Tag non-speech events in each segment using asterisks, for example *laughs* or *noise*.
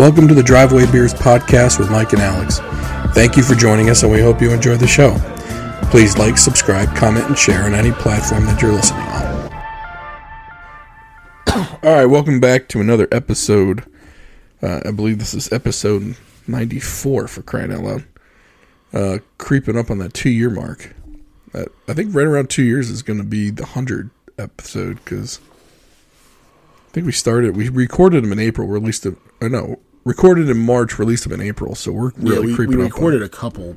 Welcome to the Driveway Beers podcast with Mike and Alex. Thank you for joining us, and we hope you enjoy the show. Please like, subscribe, comment, and share on any platform that you're listening on. *coughs* All right, welcome back to another episode. Uh, I believe this is episode 94 for crying out loud. Uh, creeping up on that two year mark. Uh, I think right around two years is going to be the 100 episode because I think we started, we recorded them in April, released them, uh, no, recorded in March, released them in April. So we're really yeah, we, we creeping on- recorded a couple.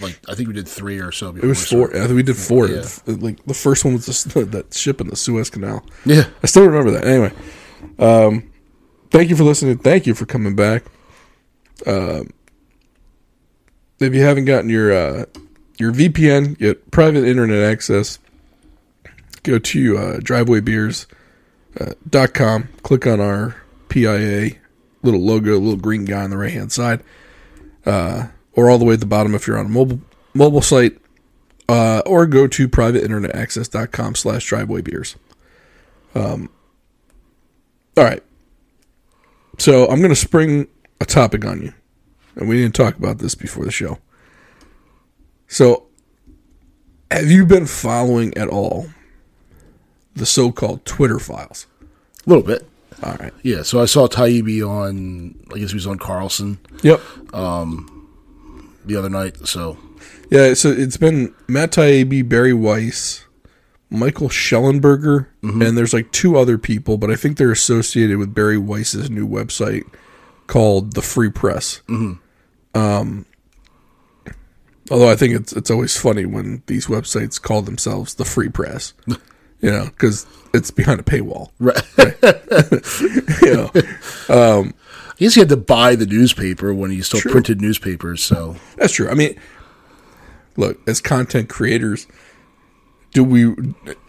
Like I think we did three or so. Before It was four. I think we did four. Yeah. Like the first one was *laughs* the, that ship in the Suez Canal. Yeah, I still remember that. Anyway, um, thank you for listening. Thank you for coming back. Um, if you haven't gotten your uh, your VPN, get private internet access, go to uh, drivewaybeers.com, uh, dot com, click on our PIA little logo, little green guy on the right hand side, uh, or all the way at the bottom if you're on a mobile mobile site, uh, or go to privateinternetaccess.com slash drivewaybeers. All right. So I'm going to spring a topic on you. And we didn't talk about this before the show. So, have you been following at all the so called Twitter files? a little bit. All right. Yeah, so I saw Taibbi on. I guess he was on Carlson Yep. Um, the other night. So Yeah, so it's been Matt Taibbi, Bari Weiss, Michael Shellenberger, mm-hmm. and there's like two other people, but I think they're associated with Bari Weiss's new website called The Free Press. Mm-hmm. Um, although I think it's it's always funny when these websites call themselves The Free Press, *laughs* you know, because it's behind a paywall. right. *laughs* You know, um, I guess he had to buy the newspaper when he still printed newspapers. So That's true. I mean, look, as content creators, do we?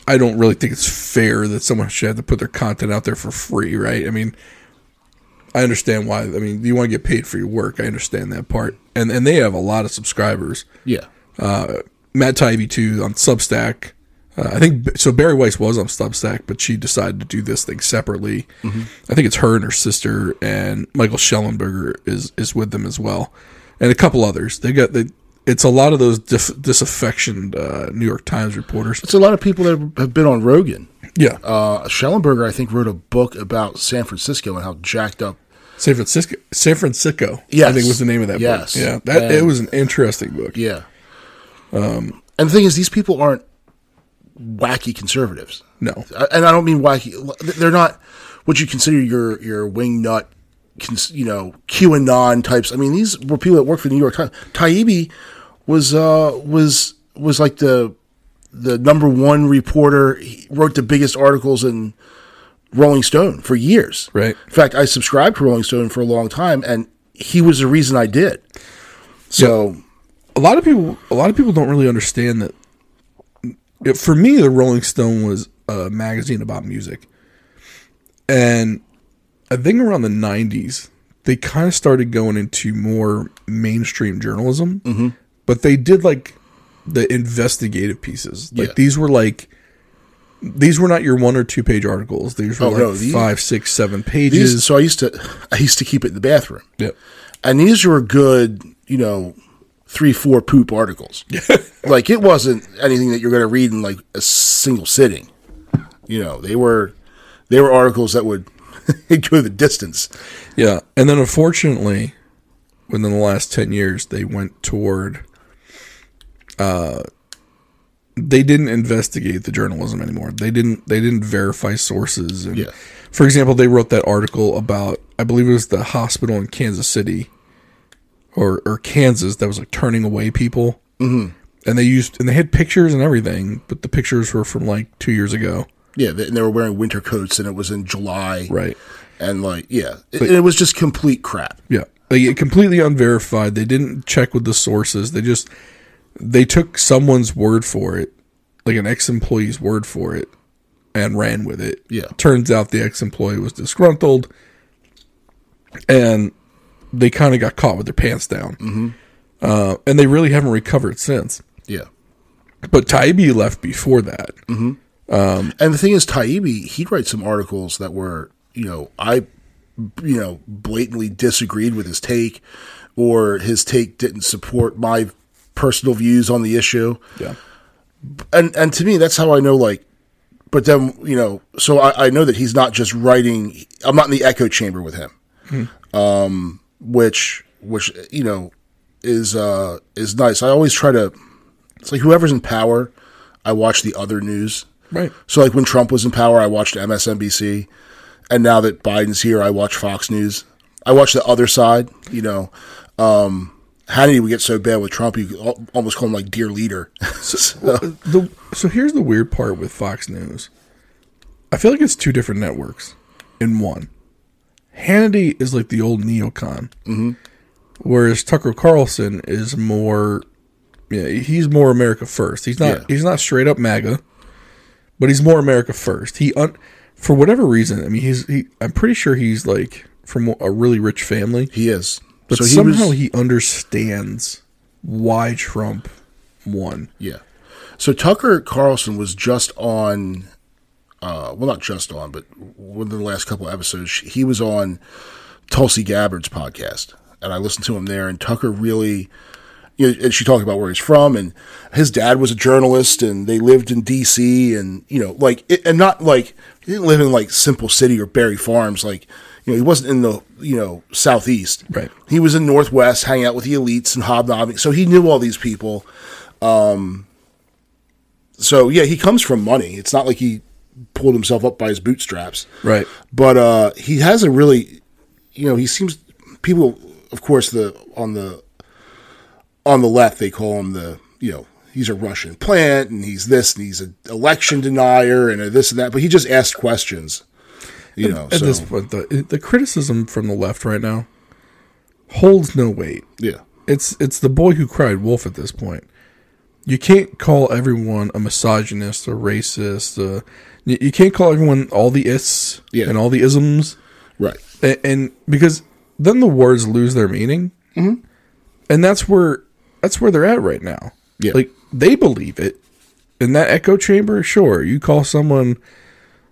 I don't really think it's fair that someone should have to put their content out there for free, right? I mean, I understand why. I mean, you want to get paid for your work. I understand that part, and and they have a lot of subscribers. yeah, uh, Matt Taibbi too on Substack. Uh, I think so. Bari Weiss was on Substack, but she decided to do this thing separately. I think it's her and her sister, and Michael Shellenberger is is with them as well, and a couple others. They got the. It's a lot of those dif- disaffectioned uh, New York Times reporters. it's a lot of people that have been on Rogan. Yeah, Uh, Shellenberger, I think, wrote a book about San Francisco and how jacked up. San Francisco. San Francisco. Yeah. I Yes. think was the name of that Yes. book. Yeah, that it was an interesting book. Yeah. Um, and the thing is, these people aren't wacky conservatives. No, and I don't mean wacky. They're not what you consider your your wing nut, you know, QAnon types. I mean, these were people that worked for the New York Times. Taibbi was uh, was was like the the number one reporter. He wrote the biggest articles in Rolling Stone for years. Right. In fact, I subscribed to Rolling Stone for a long time, and he was the reason I did. So a lot of people a lot of people don't really understand that for me the rolling stone was a magazine about music and i think around the 90s they kind of started going into more mainstream journalism mm-hmm. but they did like the investigative pieces like Yeah. these were like these were not your one or two page articles these were Oh, like no, these- five six seven these, pages so I used to I used to keep it in the bathroom. yeah and these were good, you know, three, four poop articles. *laughs* like it wasn't anything that you're going to read in like a single sitting. You know, they were they were articles that would *laughs* go the distance. Yeah, and then unfortunately, within the last ten years, they went toward. Uh, they didn't investigate the journalism anymore. They didn't. They didn't verify sources. And, Yeah. For example, they wrote that article about I believe it was the hospital in Kansas City, or or Kansas that was like turning away people. Mm-hmm. And they used and they had pictures and everything, but the pictures were from like two years ago. Yeah, they, and they were wearing winter coats, and it was in July, Right. and like yeah, it, it was just complete crap. Yeah. Like completely unverified. They didn't check with the sources. They just they took someone's word for it, like an ex-employee's word for it and ran with it. Yeah. Turns out the ex-employee was disgruntled and they kind of got caught with their pants down. Mm-hmm. Uh, and they really haven't recovered since. Yeah. But Taibbi left before that. And the thing is, Taibbi, he'd write some articles that were, you know, I you know, blatantly disagreed with his take, or his take didn't support my personal views on the issue. Yeah. And and to me, that's how I know. Like, but then you know, so I, I know that he's not just writing. I'm not in the echo chamber with him, um, which which you know is uh is nice. I always try to. It's like whoever's in power, I watch the other news. Right. So like when Trump was in power, I watched MSNBC, and now that Biden's here, I watch Fox News. I watch the other side. You know, um, Hannity would get so bad with Trump, you almost call him like dear leader. *laughs* So- The, so here's the weird part with Fox News. I feel like it's two different networks in one. Hannity is like the old neocon, mm-hmm. whereas Tucker Carlson is more. Yeah, he's more America first. He's not. Yeah. He's not straight up MAGA, but he's more America first. He, un, for whatever reason, I mean, he's. He, I'm pretty sure he's like from a really rich family, he is. but so he somehow was, he understands why Trump won. yeah. So Tucker Carlson was just on, uh, well, not just on, but within the last couple of episodes, he was on Tulsi Gabbard's podcast, and I listened to him there. And Tucker really, you know, and she talked about where he's from, and his dad was a journalist, and they lived in D.C. and you know, like, it, and not like he didn't live in like Simple City or Barry Farms, like. You know, he wasn't in the you know southeast. Right. He was in Northwest, hanging out with the elites and hobnobbing. So he knew all these people. So yeah, he comes from money. It's not like he pulled himself up by his bootstraps. Right. But uh, he has a really, you know, he seems people, of course, the on the on the left they call him the, you know, he's a Russian plant and he's this and he's an election denier and a this and that. But he just asked questions, you know. At so this point, the the criticism from the left right now holds no weight. yeah, It's it's the boy who cried wolf at this point. You can't call everyone a misogynist a racist. Uh, you, can't call everyone all the ists Yeah. and all the isms, right. and, and because then the words lose their meaning, mm-hmm. and that's where that's where they're at right now. Yeah. like they believe it in that echo chamber. Sure, you call someone,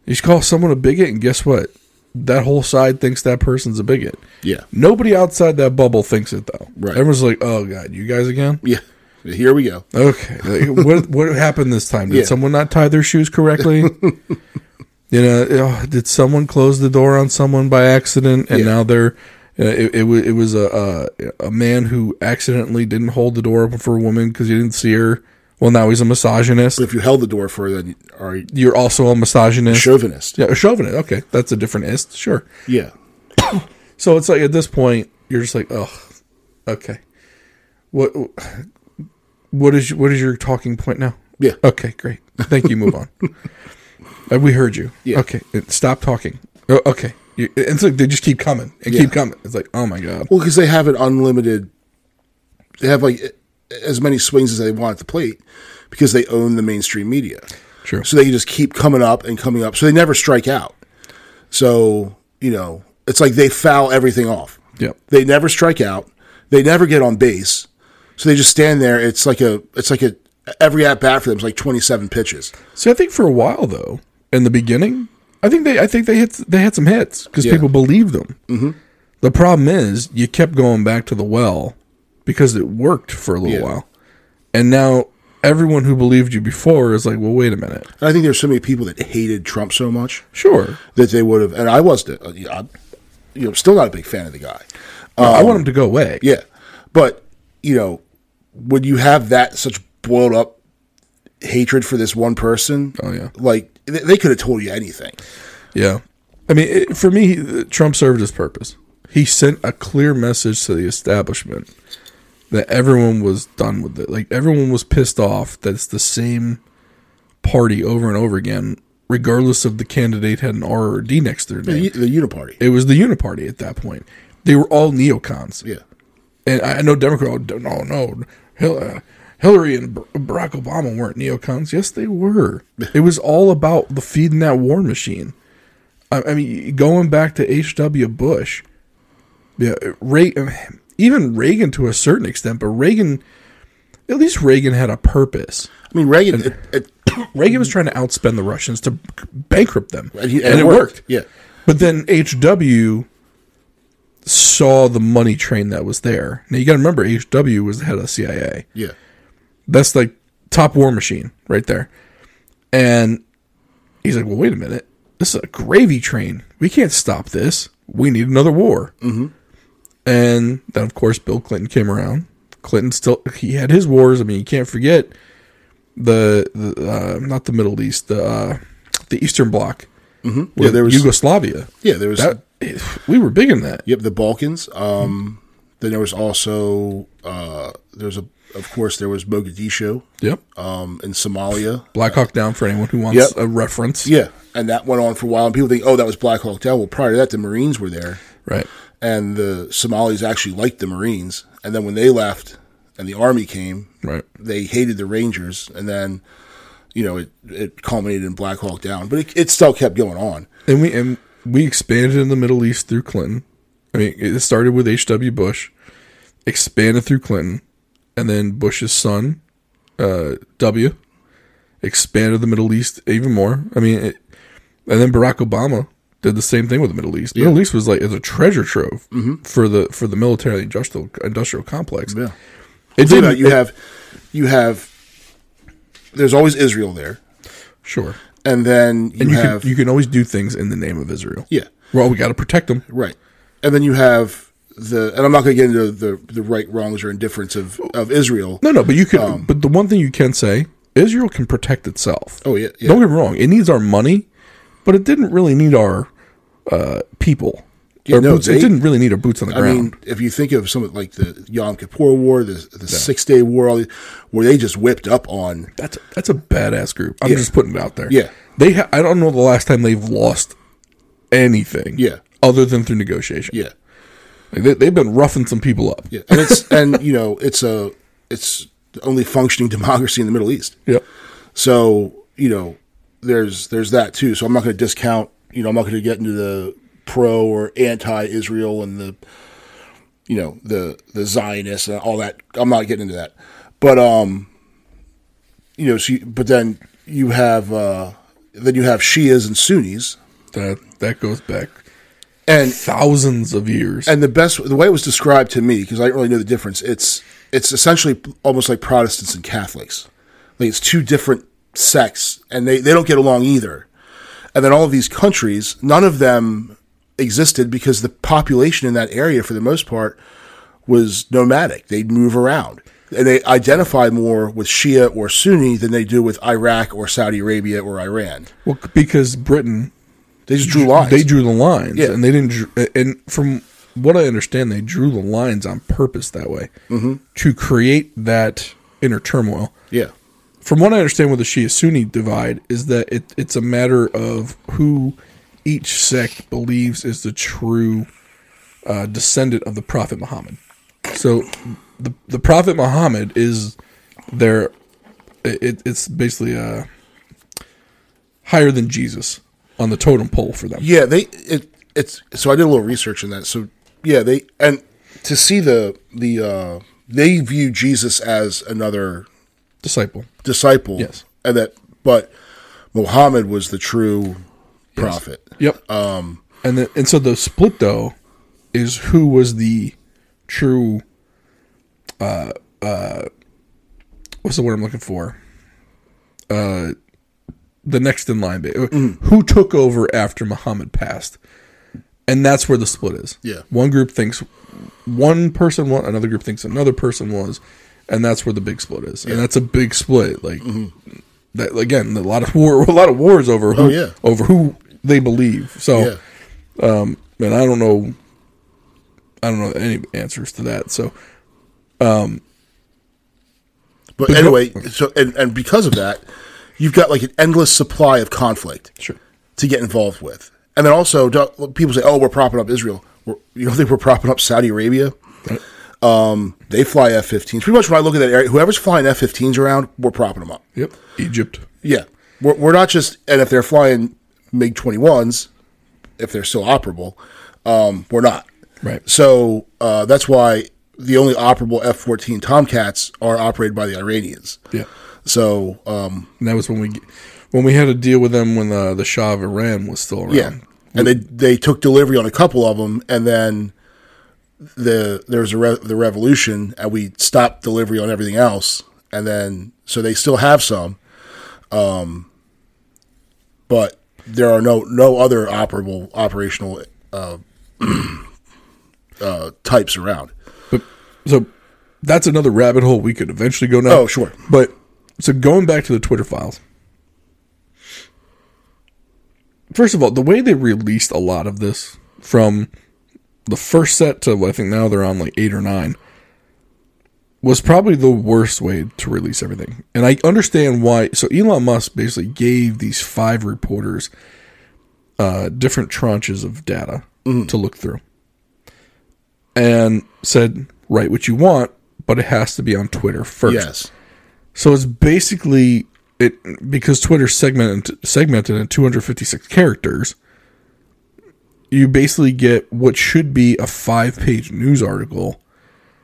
you call someone a bigot, and guess what? That whole side thinks that person's a bigot. Yeah, Nobody outside that bubble thinks it though. Right. Everyone's like, "Oh God, you guys again?" yeah. Here we go. Okay, what what happened this time? Did Yeah. someone not tie their shoes correctly? *laughs* you know, oh, did someone close the door on someone by accident, and Yeah. now they're uh, it, it was it was a, a a man who accidentally didn't hold the door open for a woman because he didn't see her. Well, now he's a misogynist. But if you held the door for, then are you You're also a misogynist. chauvinist? Yeah, a chauvinist. Okay, that's a different ist. Sure. Yeah, *coughs* So it's like at this point, you're just like, oh, okay. What what is what is your talking point now? yeah. Okay, great. Thank you. Move on. *laughs* Uh, we heard you. Yeah. Okay, uh, stop talking. Oh, okay. You, it's like they just keep coming and Yeah. keep coming. It's like, oh my god. Well, because they have an unlimited, they have like as many swings as they want at the plate because they own the mainstream media. True. So they can just keep coming up and coming up. So they never strike out. So, you know, it's like they foul everything off. Yep. They never strike out. They never get on base. So they just stand there. It's like a, it's like a, every at bat for them is like 27 pitches. See, I think for a while though, in the beginning, I think they I think they hit they had some hits because Yeah. people believed them. Mm-hmm. The problem is you kept going back to the well because it worked for a little Yeah. while, and now everyone who believed you before is like, well, wait a minute. And I think there's so many people that hated Trump so much Sure, that they would have, and I wasn't, uh, I'm, you know, still not a big fan of the guy. I want him to go away. Um, Yeah, but you know, when you have that such boiled up hatred for this one person, Oh, yeah. like they, they could have told you anything. Yeah. I mean, it, for me, Trump served his purpose. He sent a clear message to the establishment that everyone was done with it. Like, everyone was pissed off that it's the same party over and over again, regardless of the candidate had an R or a D next to their The, name. the Uniparty, It was the Uniparty at that point. They were all neocons. yeah, And I know Democrat, oh, no, no, uh, Hillary and Barack Obama weren't neocons. Yes, they were. *laughs* It was all about the feeding that war machine. I, mean, going back to H.W. Bush, yeah, Reagan, even Reagan to a certain extent, but Reagan, at least Reagan had a purpose. I mean Reagan, it, it, *coughs* Reagan was trying to outspend the Russians to bankrupt them, and, he, and it worked. Yeah, But then H.W. saw the money train that was there. Now you got to remember, HW was the head of the CIA. Yeah. That's like top war machine right there. And he's like, well, wait a minute. This is a gravy train. We can't stop this. We need another war. Mm-hmm. And then, of course, Bill Clinton came around. Clinton still he had his wars. I mean, you can't forget the, the uh, not the Middle East, the uh, the Eastern Bloc. Mm-hmm. Yeah, there was- Yugoslavia. Yeah, there was That we were big in that. Yep, the Balkans. Um, then there was also uh, there's a of course there was Mogadishu Yep. um, in Somalia. Black Hawk Down for anyone who wants Yep. a reference. Yeah, and that went on for a while. And people think, oh, that was Black Hawk Down. Well, prior to that, the Marines were there, Right. and the Somalis actually liked the Marines. And then when they left and the army came, Right. they hated the Rangers, and then you know it it culminated in Black Hawk Down. But it, it still kept going on. And we and we expanded in the Middle East through Clinton. I mean, it started with H.W. Bush, expanded through Clinton, and then Bush's son, uh, W, expanded the Middle East even more. I mean, it, and then Barack Obama did the same thing with the Middle East. The Middle East was like it's a treasure trove for the for the military industrial industrial complex. Yeah. It Think about didn't. it, you have you have there's always Israel there, sure, and then you and you have can you can always do things in the name of Israel. yeah Well, we got to protect them. right, and then you have the and I'm not going to get into the the right wrongs or indifference of of Israel. No, no, but you can. but the one thing you can say, Israel can protect itself. Oh yeah, yeah. Don't get me wrong; it needs our money, but it didn't really need our uh, people. Yeah, no, boots, they- it didn't really need our boots on the I ground. I mean, if you think of something like the Yom Kippur War, the the Six Day War, all these, where they just whipped up on that's that's a badass group. I'm Yeah. just putting it out there. Yeah. they. Ha- I don't know the last time they've lost anything. Yeah. other than through negotiation. yeah like they, they've been roughing some people up. yeah, and it's *laughs* and you know it's a it's the only functioning *laughs* democracy in the Middle East. Yep. So you know, there's there's that too. So I'm not going to discount. You know, I'm not going to get into the pro or anti-Israel and the you know the the Zionists and all that. I'm not getting into that. But um, you know, but then you have uh, then you have Shias and Sunnis, That that goes back and thousands of years. and the best the way it was described to me because I didn't really know the difference. It's it's essentially almost like Protestants and Catholics. Like it's two different sects, and they they don't get along either. And then all of these countries, none of them existed because the population in that area, for the most part, was nomadic. They'd move around. And they identify more with Shia or Sunni than they do with Iraq or Saudi Arabia or Iran. well, because Britain They just drew lines. They drew the lines, Yeah. and they didn't. And from what I understand, they drew the lines on purpose that way Mm-hmm. to create that inner turmoil. yeah. From what I understand, with the Shia Sunni divide is that it, it's a matter of who each sect believes is the true uh, descendant of the Prophet Muhammad. So the the Prophet Muhammad is their. It, it's basically uh, higher than Jesus on the totem pole for them. Yeah, they it it's so I did a little research in that. So yeah, they and to see the the uh they view Jesus as another Disciple. disciple. Yes. And that but Muhammad was the true prophet. Yep. Um, and then, and so the split though is who was the true. Uh, uh, what's the word I'm looking for? Uh, the next in line. ba- Mm. Who took over after Muhammad passed, and that's where the split is. Yeah. One group thinks one person was, another group thinks another person was, and that's where the big split is. And that's a big split. Like that again, a lot of war, *laughs* a lot of wars over who, Mm-hmm. Oh, yeah. over who they believe. So, Yeah. um, and I don't know, I don't know any answers to that. So, But, But anyway, go- so and, and because of that, you've got like an endless supply of conflict sure. to get involved with. And then also people say, "Oh, we're propping up Israel." We're, you don't *laughs* think we're propping up Saudi Arabia? Um, they fly F-15s. Pretty much when I look at that area, whoever's flying F-15s around, we're propping them up. Yep. Egypt. Yeah, we're, we're not just, and if they're flying MiG 21s, if they're still operable, um, we're not. Right. So uh, that's why the only operable F 14 Tomcats are operated by the Iranians. Yeah. So, um, And that was when we, when we had a deal with them when the, the Shah of Iran was still around. yeah. And they, they took delivery on a couple of them, and then the there was a re- the revolution, and we stopped delivery on everything else, and then so they still have some, um, but there are no no other operable operational uh, *clears throat* uh, types around. But so that's another rabbit hole we could eventually go down. Oh, sure. But so going back to the Twitter files. First of all, the way they released a lot of this from the first set to I think now they're on like eight or nine was probably the worst way to release everything. And I understand why. So Elon Musk basically gave these five reporters uh, different tranches of data to look through and said, write what you want, but it has to be on Twitter first. Yes. So it's basically it because Twitter segmented segmented in 256 characters. You basically get what should be a five-page news article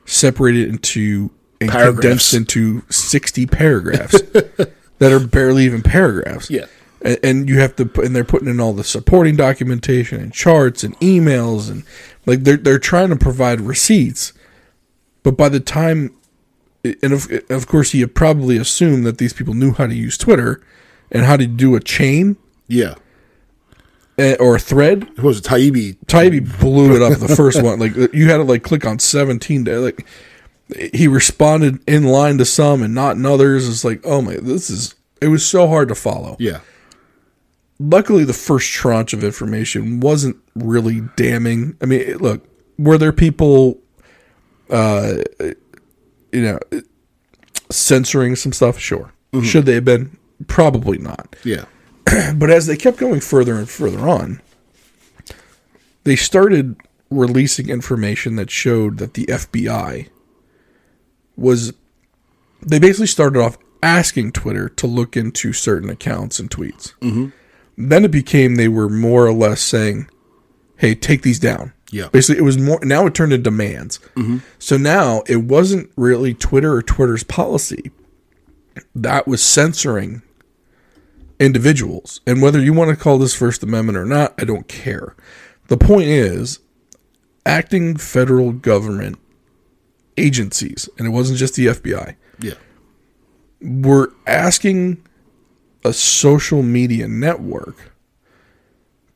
separated into and Paragraphs. condensed into 60 paragraphs *laughs* that are barely even paragraphs. Yeah. And, and you have to put, and they're putting in all the supporting documentation and charts and emails and like they're they're trying to provide receipts. But by the time and of, of course you probably assume that these people knew how to use Twitter and how to do a chain Yeah. Eh, or a thread. Who was it? Taibbi. Taibbi blew it up the first one. Like you had to like click on 17 to like he responded in line to some and not in others. It's like, oh my, this is it was so hard to follow. Yeah. Luckily, the first tranche of information wasn't really damning. I mean, look, were there people, uh, you know, censoring some stuff? Sure. Should they have been? Probably not. Yeah. *clears throat* But as they kept going further and further on, they started releasing information that showed that the FBI was. They basically started off asking Twitter to look into certain accounts and tweets. Mm-hmm. Then it became they were more or less saying, "Hey, take these down." Yeah. Basically, it was more. Now it turned into demands. So now it wasn't really Twitter or Twitter's policy. That was censoring individuals. And whether you want to call this First Amendment or not, I don't care. The point is, acting federal government agencies, and it wasn't just the FBI, Yeah. were asking a social media network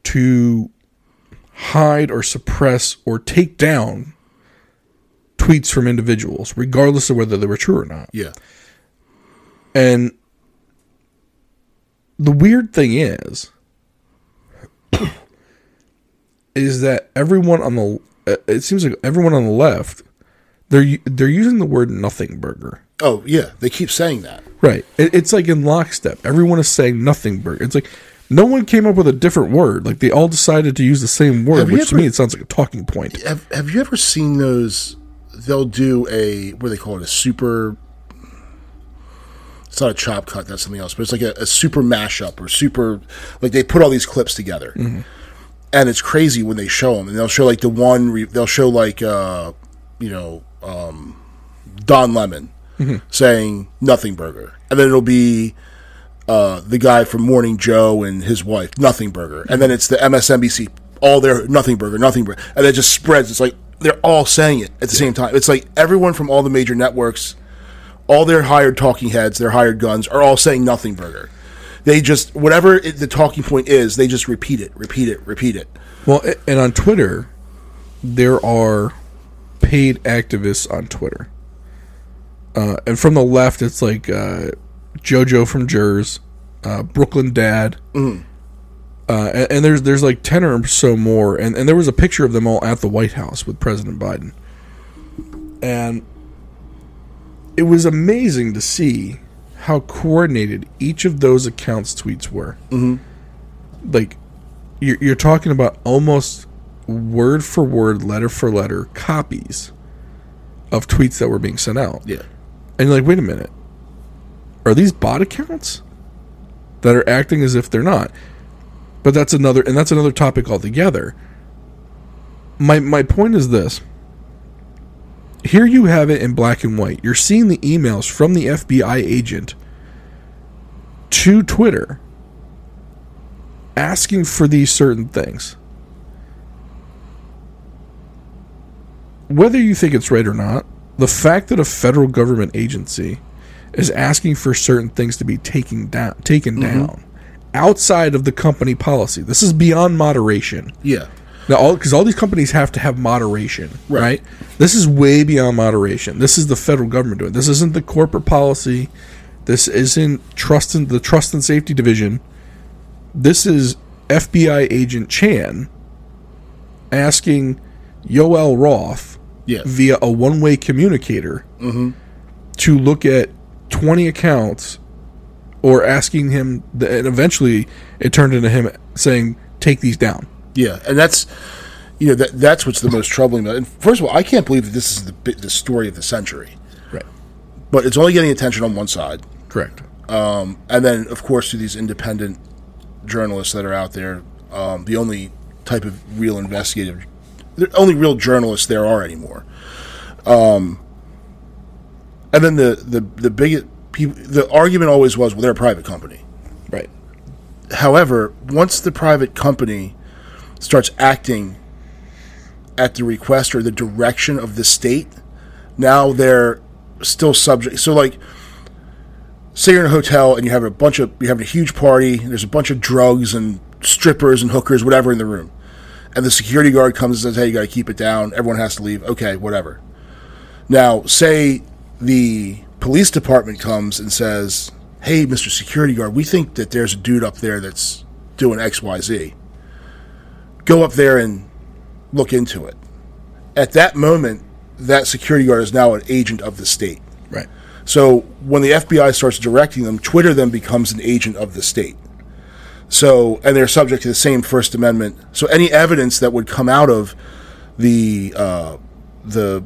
to hide or suppress or take down tweets from individuals, regardless of whether they were true or not. Yeah. And the weird thing is, is that everyone on the uh, it seems like everyone on the left they're they're using the word nothing burger. Oh, yeah. They keep saying that. Right. It, it's like in lockstep. Everyone is saying nothing burger. It's like no one came up with a different word. Like they all decided to use the same word, Have which to me it sounds like a talking point. Have Have you ever seen those? They'll do a what do they call it? A super. It's not a chop cut. That's something else. But it's like a, a super mashup or super. Like they put all these clips together, and it's crazy when they show them. And they'll show like the one. Re, they'll show like uh, you know, um, Don Lemon saying nothing burger, and then it'll be uh, the guy from Morning Joe and his wife, Nothing Burger, and then it's the MSNBC, all their Nothing Burger, Nothing Burger, and it just spreads. It's like they're all saying it at the same time. It's like everyone from all the major networks, all their hired talking heads, their hired guns, are all saying Nothing Burger. They just whatever it, the talking point is, they just repeat it, repeat it, repeat it. Well, and on Twitter, there are paid activists on Twitter. Uh, and from the left, it's like uh, JoJo from Jerz, uh, Brooklyn Dad, uh, and, and there's there's like ten or so more, and, and there was a picture of them all at the White House with President Biden, and it was amazing to see how coordinated each of those accounts' tweets were. Mm-hmm. Like you're, you're talking about almost word for word, letter for letter copies of tweets that were being sent out. Yeah, And you're like, wait a minute. Are these bot accounts that are acting as if they're not? But that's another and that's another topic altogether. My my point is this. Here you have it in black and white. You're seeing the emails from the FBI agent to Twitter asking for these certain things. whether you think it's right or not, the fact that a federal government agency is asking for certain things to be taken down, taken down outside of the company policy. This is beyond moderation. Yeah. Now, all because all these companies have to have moderation, right. Right. This is way beyond moderation. This is the federal government doing. This isn't the corporate policy. This isn't trust in the trust and safety division. This is FBI agent Chan asking Yoel Roth Yeah. via a one-way communicator mm-hmm. to look at 20 accounts or asking him and eventually it turned into him saying take these down Yeah, and that's you know that that's what's the most troubling. And first of all, I can't believe that this is the the story of the century. right But it's only getting attention on one side, correct and then of course to these independent journalists that are out there, um, the only type of real investigative, the only real journalists there are anymore. Um, and then the the the big people, the argument always was, well, they're a private company. right However, once the private company starts acting at the request or the direction of the state, now they're still subject. So, like, say you're in a hotel and you have a bunch of you're having a huge party. There's a bunch of drugs and strippers and hookers, whatever, in the room, and the security guard comes and says, "Hey, you got to keep it down. Everyone has to leave." Okay, whatever. Now, say the police department comes and says, "Hey, Mr. Security Guard, we think that there's a dude up there that's doing X, Y, Z. Go up there and look into it." At that moment, that security guard is now an agent of the state. right So when the FBI starts directing them, Twitter then becomes an agent of the state. So and they're subject to the same First Amendment. So any evidence that would come out of the uh, the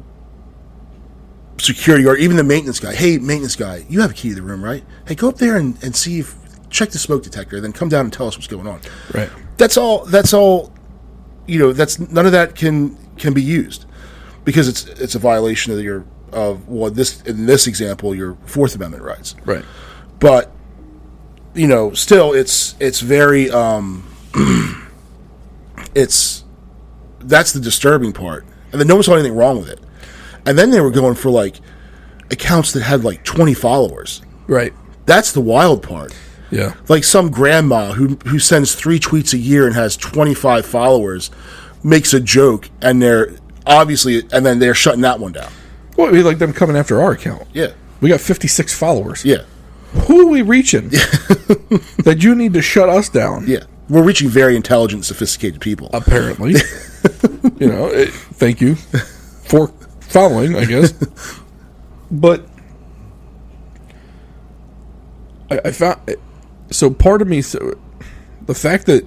security guard, even the maintenance guy, hey maintenance guy, you have a key to the room, right? Hey, go up there and, and see if check the smoke detector, then come down and tell us what's going on. right That's all. That's all. You know, that's none of that can can be used because it's it's a violation of your of well this in this example your Fourth Amendment rights. right But you know, still it's it's very um, *clears throat* it's that's the disturbing part, and then no one saw anything wrong with it. And then they were going for like accounts that had like twenty followers. right That's the wild part yeah. Like some grandma who who sends three tweets a year and has 25 followers makes a joke and they're obviously and then they're shutting that one down. Well we like them coming after our account. Yeah. We got 56 followers. Yeah. Who are we reaching? *laughs* That you need to shut us down. Yeah. We're reaching very intelligent sophisticated people. Apparently. *laughs* You know it, thank you for following i guess. *laughs* But I, I found so part of me so the fact that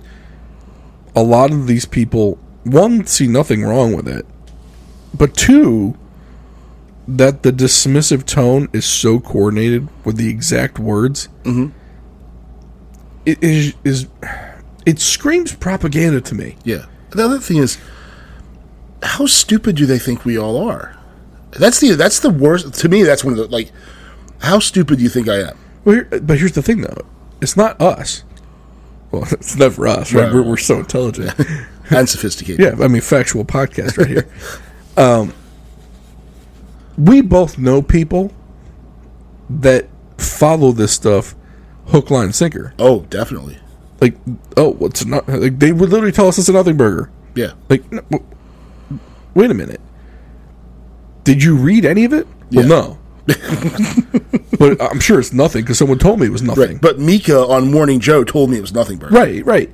a lot of these people one see nothing wrong with it but two that the dismissive tone is so coordinated with the exact words mm-hmm. it is is it screams propaganda to me yeah the other thing is how stupid do they think we all are that's the that's the worst to me that's one of the like how stupid do you think i am Well, here, but here's the thing, though. It's not us. Well, *laughs* it's never us, right? Right, We're, we're so intelligent. *laughs* and sophisticated yeah, I mean, factual podcast right here. *laughs* um, we both know people that follow this stuff hook, line, sinker. oh definitely Like, oh, what's not? Like, they would literally tell us it's a nothing burger. yeah Like, no, wait a minute. Did you read any of it? Yeah. Well, no. *laughs* but I'm sure it's nothing because someone told me it was nothing. right but mika on morning joe told me it was nothing burger Right, right.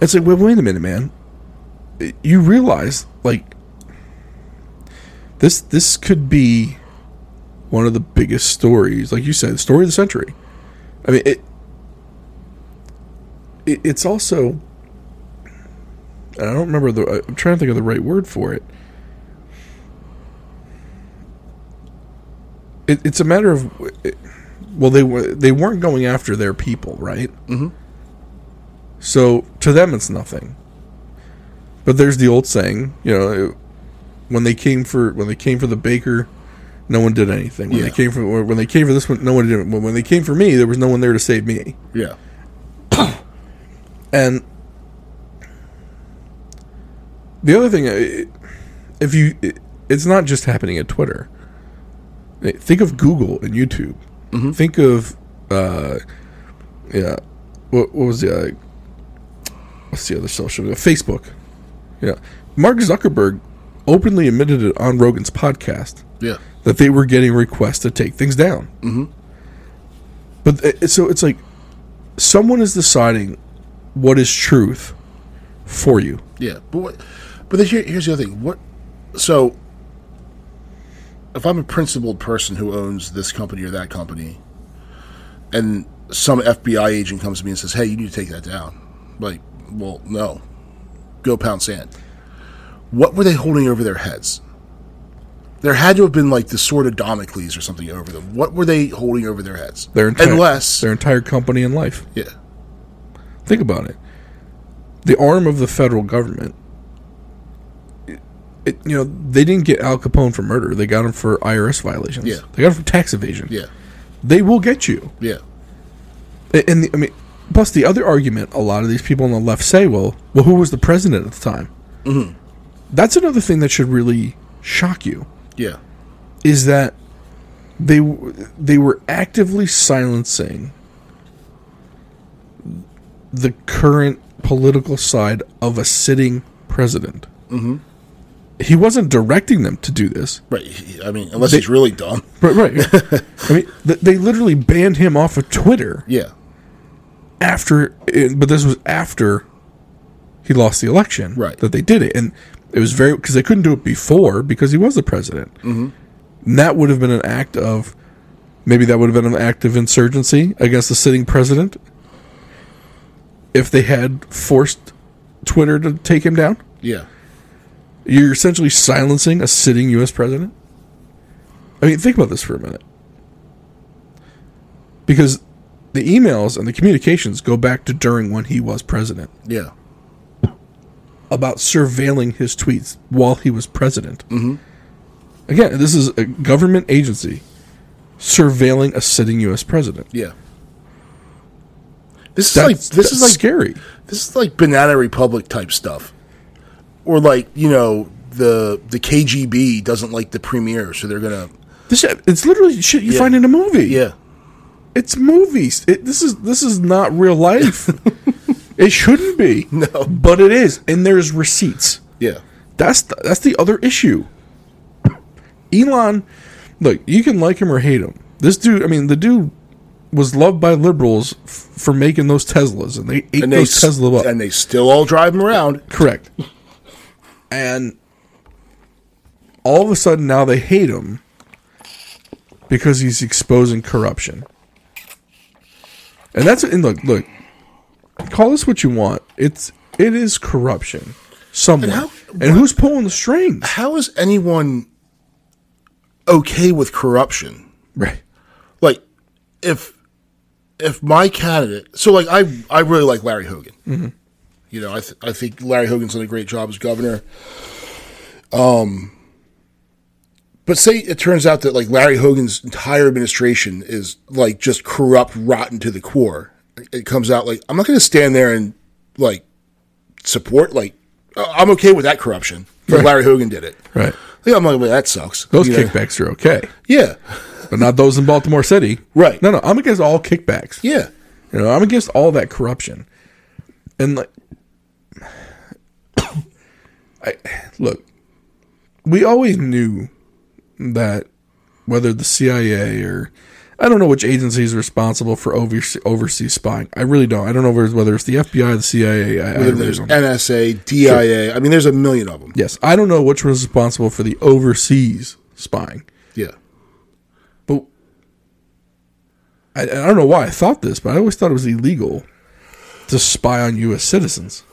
It's like, wait, wait a minute, man. You realize, like, this this could be one of the biggest stories, like you said, the story of the century. I mean, it. it it's also. I don't remember the. I'm trying to think of the right word for it. It it's a matter of. Well, they were they weren't going after their people, right? Mm-hmm. So to them, it's nothing. But there's the old saying, you know, it- when they came for when they came for the baker, no one did anything. When Yeah. they came for when they came for this one, no one did. When when they came for me, there was no one there to save me. yeah And the other thing, if you it's not just happening at Twitter. Think of Google and YouTube. Think of uh, yeah, what, what was the uh, what's the other social media? Facebook. Yeah, Mark Zuckerberg openly admitted it on Rogan's podcast Yeah. that they were getting requests to take things down. Mm-hmm. But uh, so it's like someone is deciding what is truth for you. Yeah, but what, but here, here's the other thing. What? So, if I'm a principled person who owns this company or that company, and some FBI agent comes to me and says, "Hey, you need to take that down," like, well, no, go pound sand. What were they holding over their heads? There had to have been like the sword of Damocles or something over them. What were they holding over their heads? Their entire, Unless, their entire company and life. yeah, Think about it. The arm of the federal government. It, you know, they didn't get Al Capone for murder. They got him for IRS violations. Yeah. They got him for tax evasion. yeah, They will get you. yeah, And the, I mean, plus the other argument a lot of these people on the left say, well, well, who was the president at the time? Mm-hmm. That's another thing that should really shock you yeah, is that they they were actively silencing the current political side of a sitting president. Mm-hmm. He wasn't directing them to do this. right. I mean, unless he's really dumb. *laughs* Right, right. *laughs* I mean, th- they literally banned him off of Twitter Yeah, after, it, but this was after he lost the election. Right. That they did it, and it was very because they couldn't do it before because he was the president. Mm-hmm. And that would have been an act of maybe that would have been an act of insurgency against the sitting president if they had forced Twitter to take him down. yeah. You're essentially silencing a sitting U.S. president. I mean, think about this for a minute. Because the emails and the communications go back to during when he was president Yeah. about surveilling his tweets while he was president. Mm-hmm. Again, this is a government agency surveilling a sitting U.S. president. Yeah. This is That's, like this is like scary. this is like Banana Republic type stuff, or like you know the the KGB doesn't like the premier, so they're gonna This it's literally shit you Yeah. find in a movie. yeah It's movies. It, this is this is not real life. *laughs* it shouldn't be. No. but it is, and there's receipts. yeah That's the, that's the other issue. Elon, look, you can like him or hate him. This dude, I mean, the dude was loved by liberals f- for making those Teslas, and they ate and those Tesla up. and they still all drive them around. Correct. And all of a sudden now they hate him because he's exposing corruption. And that's and look, look. Call this what you want. It's it is corruption somewhere. And And, how- who's pulling the strings? How is anyone okay with corruption? Right. Like if if my candidate, so like I I really like Larry Hogan. Mm-hmm. You know, I th- I think Larry Hogan's done a great job as governor. Um, but say it turns out that like Larry Hogan's entire administration is like just corrupt, rotten to the core. It comes out like I'm not going to stand there and like support. Like uh, I'm okay with that corruption. But Larry Hogan did it. Right. Yeah, I'm like, well, that sucks. Those You know? kickbacks are okay. Yeah, But not those in Baltimore City. Right. No, no. I'm against all kickbacks. yeah, You know, I'm against all that corruption. And like I look, we always knew that whether the CIA or I don't know which agency is responsible for overseas, overseas spying. I really don't. I don't know whether it's, whether it's the FBI, the CIA. I, there's. NSA, DIA. I mean, there's a million of them. Yes, I don't know which was responsible for the overseas spying. Yeah, But I, I don't know why I thought this, but I always thought it was illegal to spy on U.S. citizens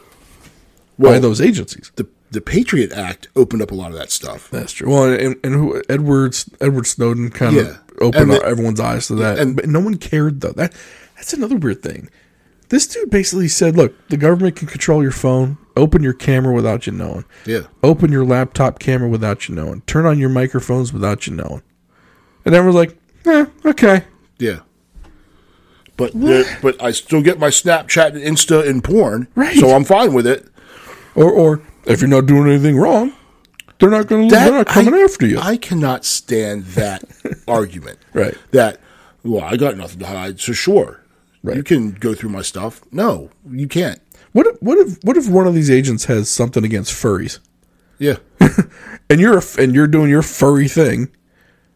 by those agencies. the the Patriot Act opened up a lot of that stuff. That's true. Well, and, and who Edwards Edward Snowden kind Yeah. of opened the- everyone's eyes to that, and- but no one cared though. That that's another weird thing. This dude basically said, "Look, the government can control your phone, open your camera without you knowing, Yeah, open your laptop camera without you knowing, turn on your microphones without you knowing," and everyone's like, "Eh, okay." yeah. But there- but I still get my Snapchat and Insta and porn, Right. so I'm fine with it. Or, or if you're not doing anything wrong, they're not going to. They're not coming I, after you. I cannot stand that *laughs* argument. Right. That well, I got nothing to hide, so sure, Right. you can go through my stuff. No, you can't. what if what if what if one of these agents has something against furries, Yeah, *laughs* and you're a, and you're doing your furry thing,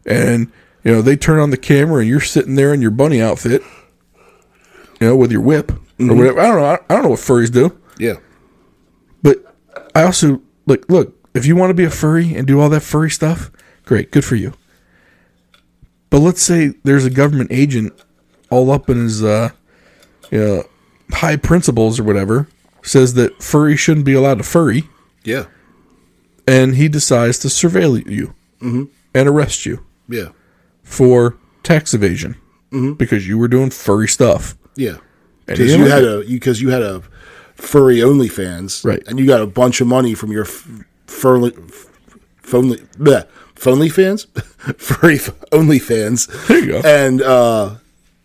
and you know they turn on the camera and you're sitting there in your bunny outfit, you know, with your whip or mm-hmm. whatever. I don't know. I, I don't know what furries do. yeah, I also like look, if you want to be a furry and do all that furry stuff, great, good for you. But let's say there's a government agent all up in his uh you know, high principles or whatever, says that furry shouldn't be allowed to furry, yeah, and he decides to surveil you and arrest you yeah, for tax evasion because you were doing furry stuff. yeah. Because you had a because you had a furry OnlyFans, Right. And you got a bunch of money from your f- furly, phonely, bleh, phonely fans, *laughs* furry f- OnlyFans. There you go. And uh,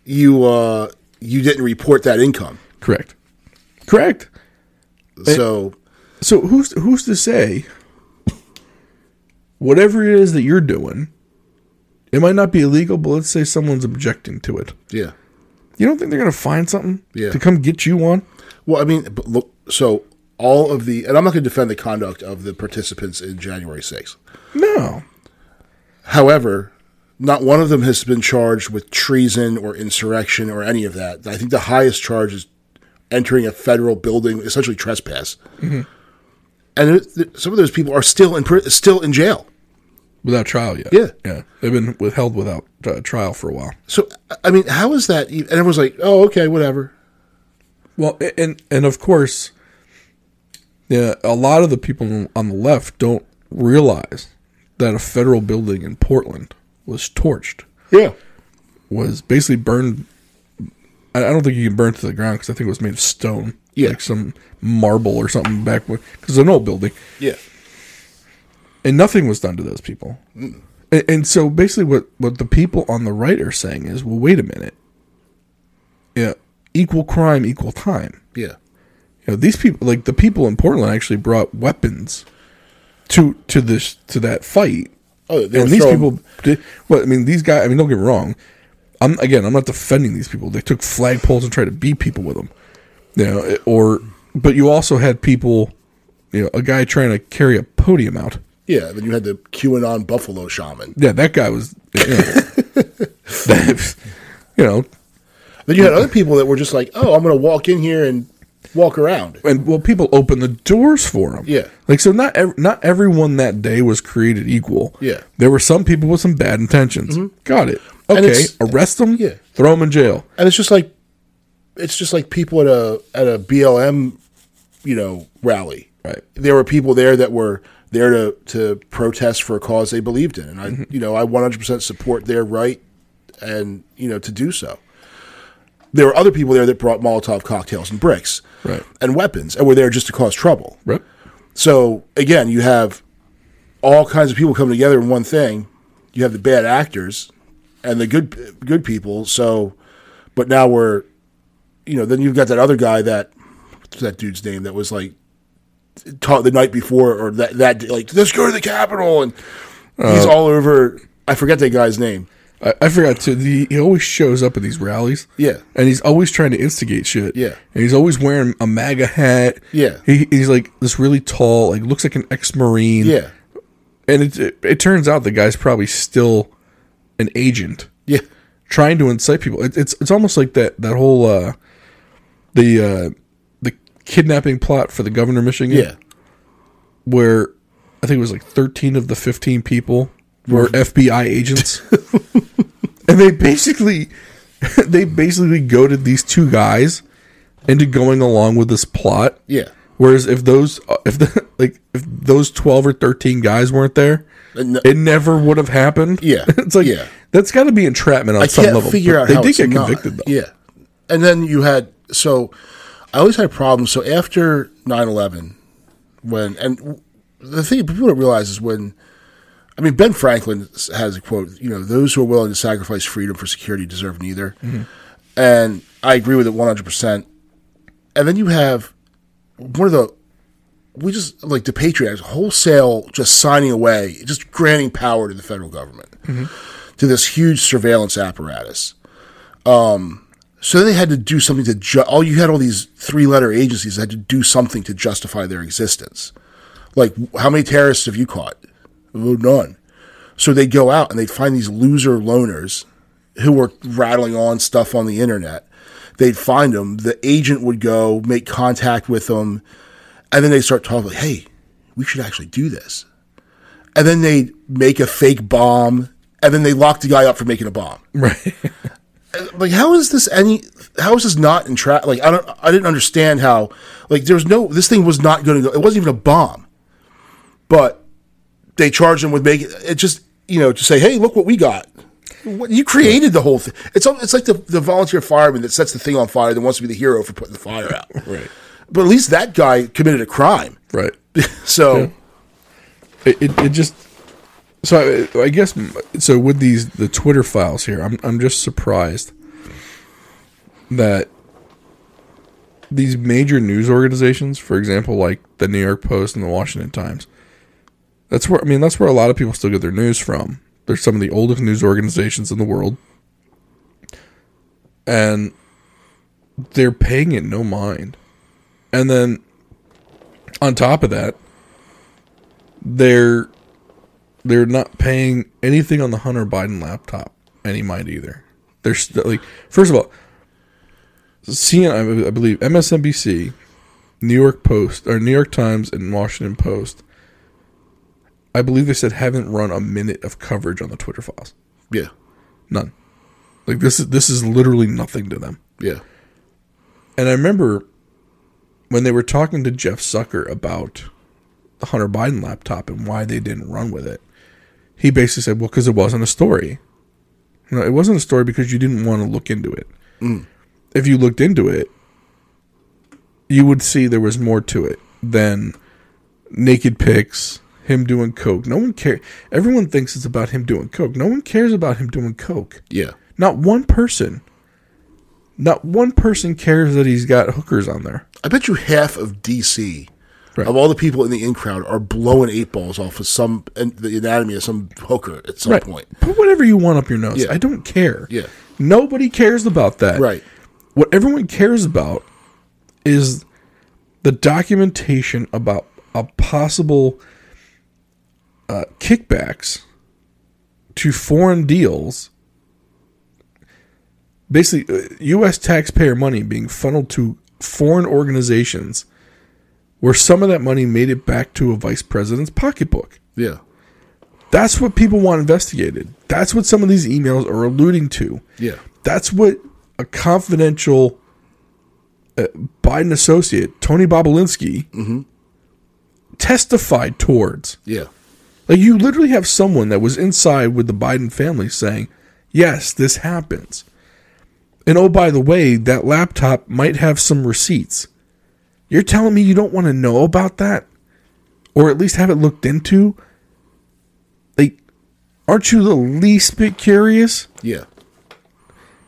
you uh, you didn't report that income, Correct. Correct. so So who's who's to say whatever it is that you're doing, it might not be illegal, but let's say someone's objecting to it. yeah. You don't think they're gonna find something Yeah. to come get you on? Well, I mean, look, so all of the, and I'm not going to defend the conduct of the participants in January 6th. No. However, not one of them has been charged with treason or insurrection or any of that. I think the highest charge is entering a federal building, essentially trespass. And it, th- some of those people are still in still in jail. Without trial yet. Yeah. Yeah. They've been withheld without uh, trial for a while. So, I mean, how is that? And everyone's like, "Oh, okay, whatever." Well, and and of course, yeah, a lot of the people on the left don't realize that a federal building in Portland was torched. Yeah, was basically burned. I don't think you can burn to the ground because I think it was made of stone. Yeah. like some marble or something back when because it's an old building, yeah, and nothing was done to those people. And, and so basically, what what the people on the right are saying is, well, wait a minute. Yeah, equal crime, equal time. yeah, You know, these people, like the people in Portland, actually brought weapons to to this to that fight. Oh, and these people did well i mean these guys i mean don't get me wrong. I'm again i'm not defending these people. They took flagpoles and tried to beat people with them. You know or but you also had people you know a guy trying to carry a podium out. Yeah, then you had the QAnon Buffalo Shaman. yeah that guy was you know, *laughs* that- you know Then you had other people that were just like, "Oh, I'm going to walk in here and walk around." and well people opened the doors for them. Yeah. like so not ev- not everyone that day was created equal Yeah. there were some people with some bad intentions mm-hmm. got it okay arrest them Yeah. throw them in jail And it's just like, it's just like people at a at a BLM, you know, rally. right There were people there that were there to to protest for a cause they believed in, and I, mm-hmm. you know, I 100% support their right and you know to do so. There were other people there that brought Molotov cocktails and bricks, Right. and weapons, and were there just to cause trouble. right So again, you have all kinds of people coming together in one thing. You have the bad actors and the good good people. So, but now we're, you know, then you've got that other guy that what's that dude's name that was like taught the night before or that that day, like let's go to the Capitol and he's uh, all over. I forget that guy's name. I, I forgot to. The, he always shows up at these rallies. Yeah. and he's always trying to instigate shit. Yeah. and he's always wearing a MAGA hat. Yeah. he, he's like this really tall, like looks like an ex-marine. Yeah, and it, it it turns out the guy's probably still an agent yeah, trying to incite people. It, it's it's almost like that that whole uh, the uh, the kidnapping plot for the governor of Michigan. yeah, where I think it was like 13 of the 15 people were FBI agents. *laughs* and they basically *laughs* they basically goaded these two guys into going along with this plot. yeah. Whereas if those uh, if the *laughs* like if those 12 or 13 guys weren't there, uh, And- it never would have happened. Yeah, it's like yeah. that's got to be entrapment on I some can't level. figure But out they how did it's get not. convicted though. Yeah, and then you had so I always had problems. So after 9-11, when and the thing people don't realize is when I mean Ben Franklin has a quote. You know, those who are willing to sacrifice freedom for security deserve neither, and I agree with it one hundred percent. And then you have one of the we just like the Patriots, wholesale, just signing away, just granting power to the federal government to this huge surveillance apparatus. Um, so they had to do something to ju- all you had all these three letter agencies that had to do something to justify their existence. Like, how many terrorists have you caught? None. So they'd go out and they'd find these loser loners who were rattling on stuff on the internet. They'd find them. The agent would go make contact with them, and then they start talking like, "Hey, we should actually do this." And then they make a fake bomb, and then they lock the guy up for making a bomb. Right. *laughs* Like, how is this any? How is this not in track Like, I don't. I didn't understand how. Like, there was no. This thing was not going to go. It wasn't even a bomb, but they charge him with making it. Just you know to say, hey, look what we got. What, you created the whole thing. It's it's like the, the volunteer fireman that sets the thing on fire, that wants to be the hero for putting the fire out. *laughs* Right. But at least that guy committed a crime. right. *laughs* So It, it, it just so I, I guess so with these the Twitter files here. I'm I'm just surprised that these major news organizations, for example, like the New York Post and the Washington Times, that's where I mean that's where a lot of people still get their news from. They're some of the oldest news organizations in the world, and they're paying it no mind. And then on top of that, they're they're not paying anything on the Hunter Biden laptop any mind either. They're st- like, first of all, CNN, I believe MSNBC, New York Post, or New York Times, and Washington Post. I believe they said haven't run a minute of coverage on the Twitter files. yeah, None. Like this is this is literally nothing to them. yeah, And I remember when they were talking to Jeff Zucker about the Hunter Biden laptop and why they didn't run with it. He basically said, "Well, because it wasn't a story. You know, it wasn't a story because you didn't want to look into it. Mm. If you looked into it, you would see there was more to it than naked pics, him doing coke. No one cares. Everyone thinks it's about him doing coke. No one cares about him doing coke. yeah, Not one person. Not one person cares that he's got hookers on there. I bet you half of DC, Right. of all the people in the in crowd, are blowing eight balls off of some and the anatomy of some hooker at some point. Put whatever you want up your nose. Yeah. I don't care. Yeah. Nobody cares about that. Right. What everyone cares about is the documentation about a possible uh, kickbacks to foreign deals. Basically, uh, U.S. taxpayer money being funneled to foreign organizations where some of that money made it back to a vice president's pocketbook. Yeah, That's what people want investigated. That's what some of these emails are alluding to. yeah, That's what a confidential uh, Biden associate, Tony Bobulinski, testified towards. yeah, Like, you literally have someone that was inside with the Biden family saying, yes, this happens. And oh, by the way, that laptop might have some receipts. You're telling me you don't want to know about that? Or at least have it looked into? Like, aren't you the least bit curious? yeah,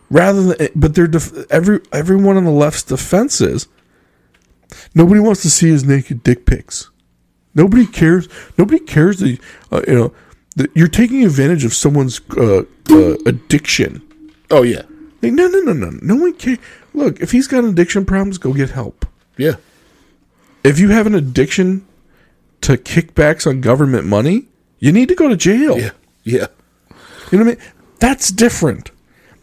rather than eh, but they're def- every everyone on the left's defense is nobody wants to see his naked dick pics nobody cares. Nobody cares that uh, you know that you're taking advantage of someone's uh, uh, addiction. Oh yeah, like, no no no no. No one cares look if he's got addiction problems go get help. Yeah, if you have an addiction to kickbacks on government money you need to go to jail. Yeah, yeah, You know what I mean? That's different.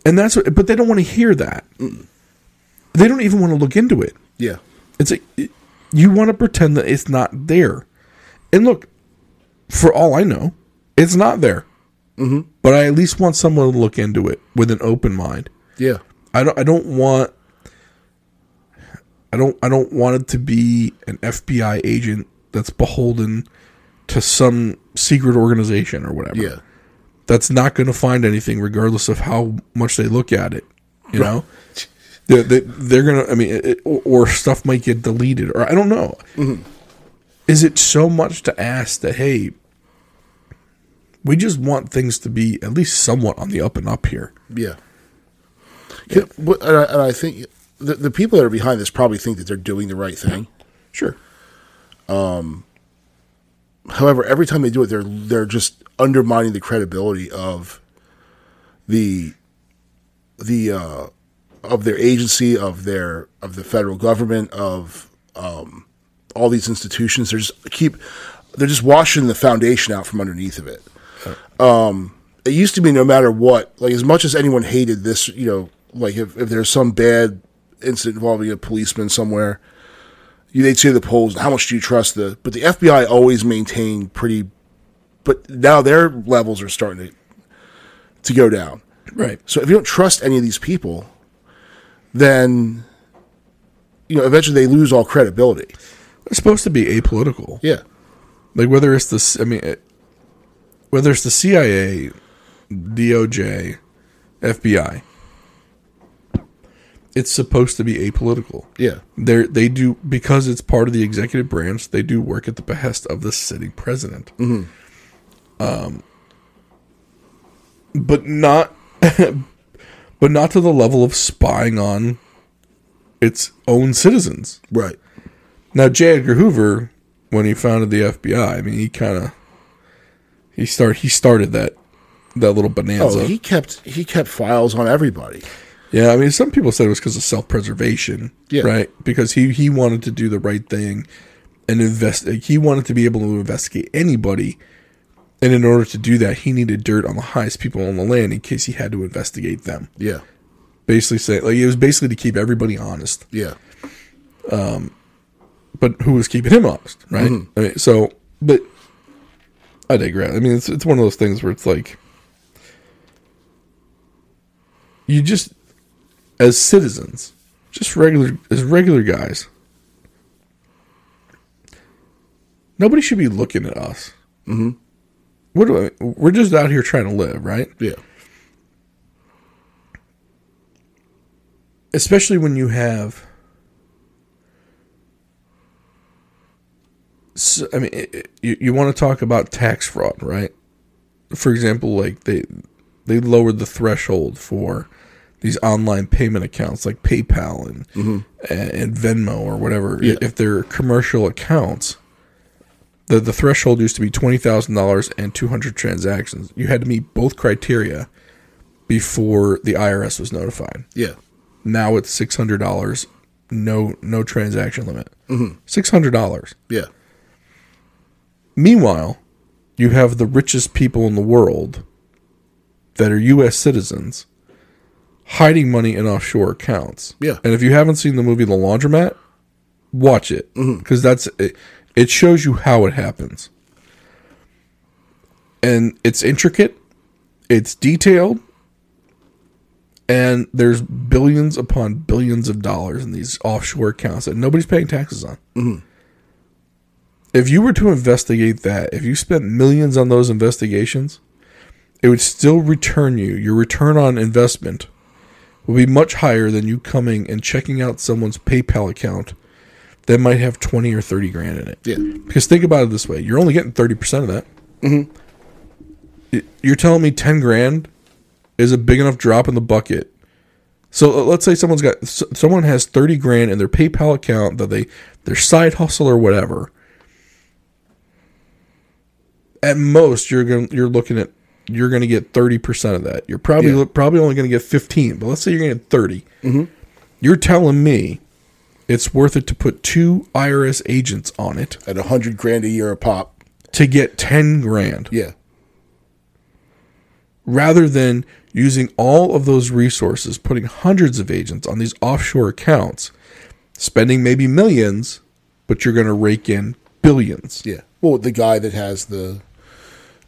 And that's what, but they don't want to hear that. They don't even want to look into it. yeah, It's a, you want to pretend that it's not there. And look, for all I know, it's not there. Mm-hmm. But I at least want someone to look into it with an open mind. yeah, I don't. I don't want. I don't. I don't want it to be an FBI agent that's beholden to some secret organization or whatever yeah, that's not going to find anything regardless of how much they look at it you know they, they, they're going to i mean it, or, or stuff might get deleted or i don't know is it so much to ask that hey we just want things to be at least somewhat on the up and up here yeah. Yeah, but- and, I, and I think the, the people that are behind this probably think that they're doing the right thing. sure Um, However, every time they do it, they're they're just undermining the credibility of the the uh, of their agency, of their of the federal government, of um, all these institutions. They're just keep they're just washing the foundation out from underneath of it. Um, it used to be no matter what, like as much as anyone hated this, you know, like if, if there's some bad incident involving a policeman somewhere, you, they'd say the polls, how much do you trust the? But the FBI always maintained pretty. But now their levels are starting to to go down. Right. So if you don't trust any of these people, then you know eventually they lose all credibility. They're supposed to be apolitical. Yeah, Like whether it's the, I mean, it- whether it's the CIA, DOJ, FBI, it's supposed to be apolitical. yeah, They they do because it's part of the executive branch. They do work at the behest of the sitting president. Um, but not, *laughs* but not to the level of spying on its own citizens. right. Now, J. Edgar Hoover, when he founded the FBI, I mean, he kind of he start he started that that little bonanza. Oh, he kept he kept files on everybody. yeah, I mean, some people said it was because of self preservation, Yeah. right? Because he he wanted to do the right thing and invest. He wanted to be able to investigate anybody, and in order to do that, he needed dirt on the highest people on the land in case he had to investigate them. Yeah, Basically, say like it was basically to keep everybody honest. yeah, um, but who was keeping him honest, right? I mean, so, but I digress. I mean, it's it's one of those things where it's like you just, as citizens, just regular as regular guys, nobody should be looking at us. Mm-hmm. What do I? We're just out here trying to live, right? yeah, especially when you have so, i mean it, you, you want to talk about tax fraud right? For example like they they lowered the threshold for these online payment accounts like paypal and mm-hmm. and, and venmo or whatever. Yeah. if they're commercial accounts the, the threshold used to be $20000 and 200 transactions. You had to meet both criteria before the irs was notified. Yeah, now it's six hundred dollars, no no transaction limit. Mm-hmm. Six hundred dollars. yeah, Meanwhile, you have the richest people in the world that are U.S. citizens hiding money in offshore accounts. Yeah. and if you haven't seen the movie The Laundromat, watch it mm-hmm. because that's it, it. shows you how it happens, and it's intricate, it's detailed, and there's billions upon billions of dollars in these offshore accounts that nobody's paying taxes on. Mm-hmm. If you were to investigate that, if you spent millions on those investigations, it would still return you. Your return on investment would be much higher than you coming and checking out someone's PayPal account that might have 20 or 30 grand in it. yeah, Because think about it this way you're only getting 30% of that. Mm-hmm. You're telling me 10 grand is a big enough drop in the bucket. So uh, let's say someone's got someone has 30 grand in their PayPal account that they their side hustle or whatever. At most you're going to you're looking at you're going to get 30% of that. You're probably Yeah. probably only going to get 15, but let's say you're going to get 30. Mm-hmm. You're telling me it's worth it to put two IRS agents on it at a hundred grand a year a pop. to get 10 grand Yeah, rather than using all of those resources, putting hundreds of agents on these offshore accounts, spending maybe millions, but you're going to rake in billions. yeah. Well, the guy that has the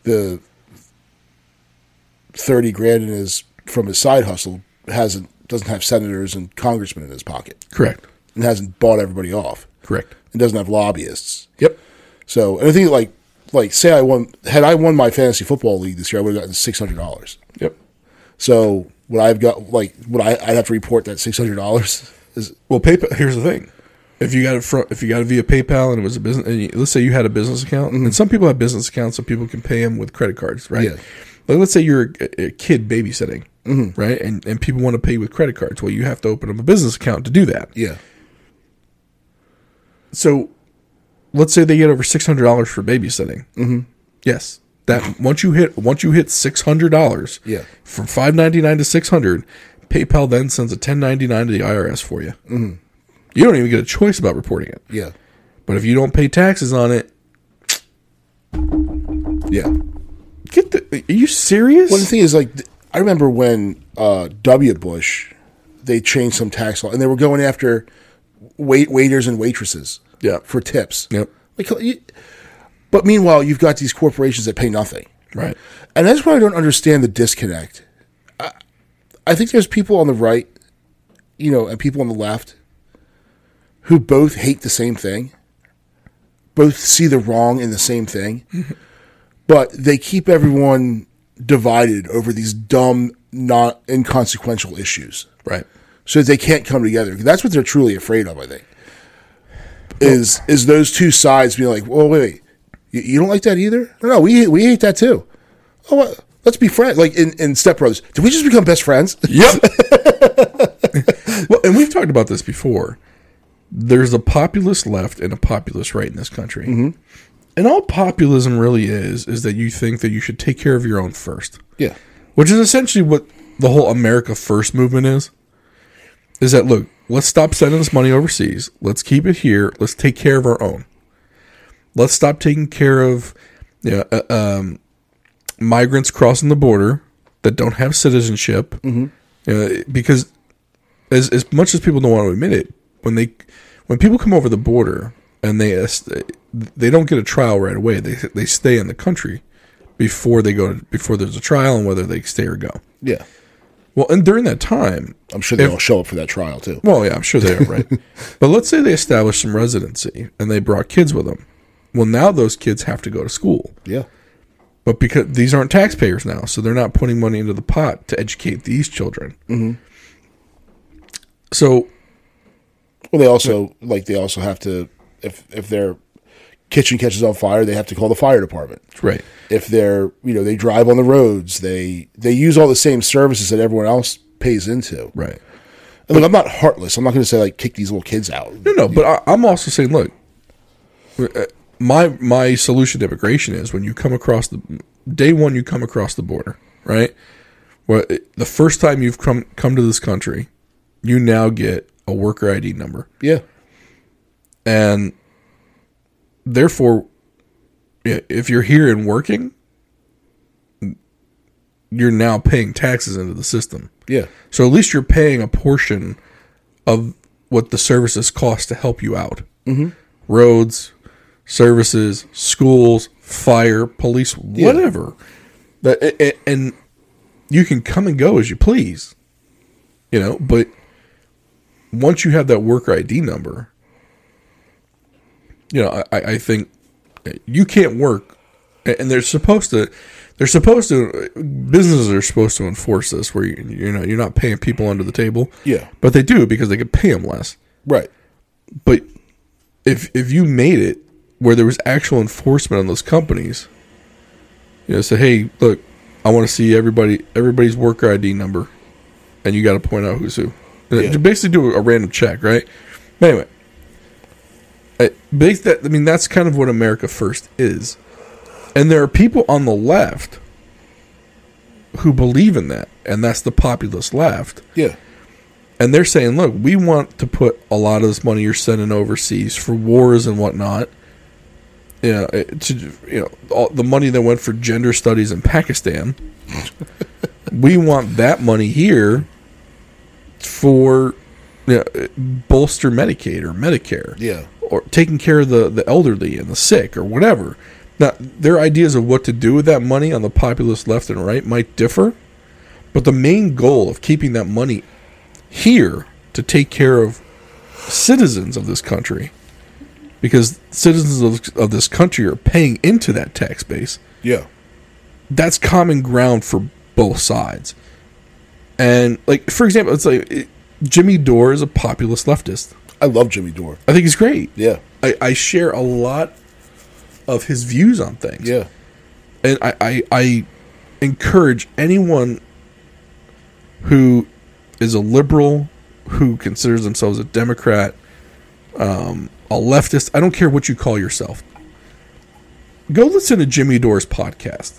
the thirty grand in his from his side hustle hasn't doesn't have senators and congressmen in his pocket Correct. and hasn't bought everybody off Correct. and doesn't have lobbyists. Yep. So, and I think like like say I won had I won my fantasy football league this year, I would have gotten six hundred dollars. Yep. So would I've got like would I I'd have to report that six hundred dollars? Is Well, PayPal. Here's the thing: if you got it from, if you got it via PayPal and it was a business, and you, let's say you had a business account, and mm-hmm. some people have business accounts, so people can pay them with credit cards, right? Yeah. Like let's say you're a, a kid babysitting, mm-hmm. right, and and people want to pay with credit cards. Well, you have to open up a business account to do that. yeah, So let's say they get over six hundred dollars for babysitting. Mm-hmm. Yes, that once you hit once you hit six hundred dollars, Yeah. from five ninety nine to six hundred, PayPal then sends a ten ninety nine to the IRS for you. Mm-hmm. You don't even get a choice about reporting it. Yeah. But if you don't pay taxes on it, Yeah. get the. Are you serious? Well, the thing is, like, I remember when uh, W. Bush, they changed some tax law, and they were going after wait waiters and waitresses, Yeah. for tips. Yep. Like, you, but meanwhile, you've got these corporations that pay nothing, right. and that's why I don't understand the disconnect. I, I think there's people on the right, you know, and people on the left, who both hate the same thing, both see the wrong in the same thing, *laughs* but they keep everyone divided over these dumb, not inconsequential issues. Right. So they can't come together. That's what they're truly afraid of, I think. Is is those two sides being like, well, wait, wait, you, you don't like that either? No, no, we we hate that too. Oh, what? let's be friends. Like in, in Step Brothers, did we just become best friends? Yep. *laughs* *laughs* well, and we've talked about this before. There's a populist left and a populist right in this country. And all populism really is is that you think that you should take care of your own first. yeah, Which is essentially what the whole America First movement is. Is that look, let's stop sending this money overseas. Let's keep it here. Let's take care of our own. Let's stop taking care of you know, uh, um, migrants crossing the border that don't have citizenship. You know, because as as much as people don't want to admit it, when they when people come over the border and they they don't get a trial right away. They they stay in the country before they go to, before there's a trial and whether they stay or go. yeah. Well, and during that time, I'm sure they If- all show up for that trial too. well, yeah, I'm sure they are *laughs* right. but let's say they establish some residency and they brought kids with them. Well, now those kids have to go to school, Yeah, but because these aren't taxpayers now, so they're not putting money into the pot to educate these children. Mm-hmm. So well, they also like they also have to if if their kitchen catches on fire, they have to call the fire department. right, if they're you know they drive on the roads they they use all the same services that everyone else pays into right. and look i'm not heartless i'm not going to say like kick these little kids out No, no, but I, I'm also saying, look, uh, my my solution to immigration is when you come across the day one, you come across the border, right? Well, the first time you've come come to this country, you now get a worker ID number, yeah and therefore, if you're here and working, you're now paying taxes into the system. yeah So at least you're paying a portion of what the services cost to help you out. Mm-hmm. Roads, services, schools, fire, police, whatever. That a- a- and you can come and go as you please, you know. But once you have that worker ID number, you know, I, I think you can't work, and they're supposed to. They're supposed to. Businesses are supposed to enforce this, where you you know you're not paying people under the table. Yeah. but they do because they could pay them less. right But if if you made it where there was actual enforcement on those companies, you know, say, hey, look, I want to see everybody everybody's worker ID number, and you got to point out who's who. Uh, Yeah. To basically do a random check, right? But anyway, I, base that I mean that's kind of what America First is, and there are people on the left who believe in that, and that's the populist left yeah and they're saying, look, we want to put a lot of this money you're sending overseas for wars and whatnot. You know, to you know, all the money that went for gender studies in Pakistan. *laughs* we want that money here for you know, bolster Medicaid or Medicare yeah or taking care of the, the elderly and the sick or whatever. Now, their ideas of what to do with that money on the populist left and right might differ, but the main goal of keeping that money here to take care of citizens of this country, because citizens of, of this country are paying into that tax base, yeah that's common ground for both sides. And, like, for example, it's like it, Jimmy Dore is a populist leftist. i love jimmy dore I think he's great. yeah I, I share a lot of his views on things. yeah And I, I, I encourage anyone who is a liberal, who considers themselves a Democrat, um, a leftist. I don't care what you call yourself. Go listen to Jimmy Dore's podcast.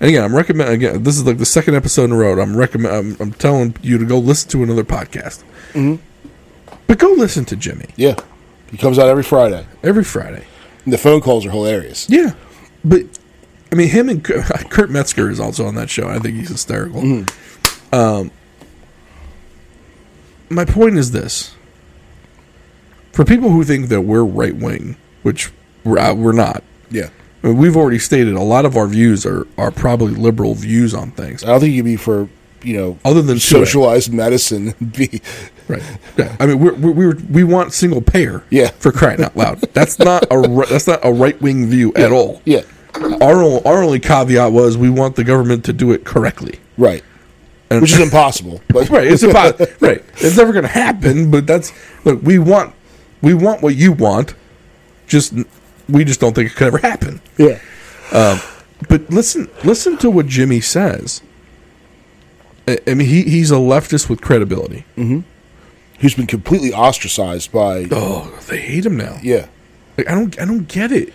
And again, I'm recommend again. This is like the second episode in a row. I'm recommend. I'm, I'm telling you to go listen to another podcast. But go listen to Jimmy Yeah. He comes out every Friday. every Friday. And the phone calls are hilarious. Yeah, but I mean, him and *laughs* Kurt Metzger is also on that show. I think he's hysterical. Um, my point is this: for people who think that we're right wing, which we're uh, we're not. Yeah. We've already stated a lot of our views are, are probably liberal views on things. I don't think you'd be for, you know, Other than socialized medicine. Be Right. Yeah. I mean, we're, we're, we're, we want single payer. Yeah. For crying out loud, that's not a that's not a right wing view at all. yeah. Our o- our only caveat was we want the government to do it correctly. Right. And- Which is *laughs* impossible. But Right. It's about *laughs* right. It's never going to happen. But that's look. We want we want what you want. Just we just don't think it could ever happen. yeah. Um, but listen listen to what Jimmy says. I, I mean, he he's a leftist with credibility. Mm-hmm. He's been completely ostracized by Oh, they hate him now. yeah. Like, I don't I don't get it.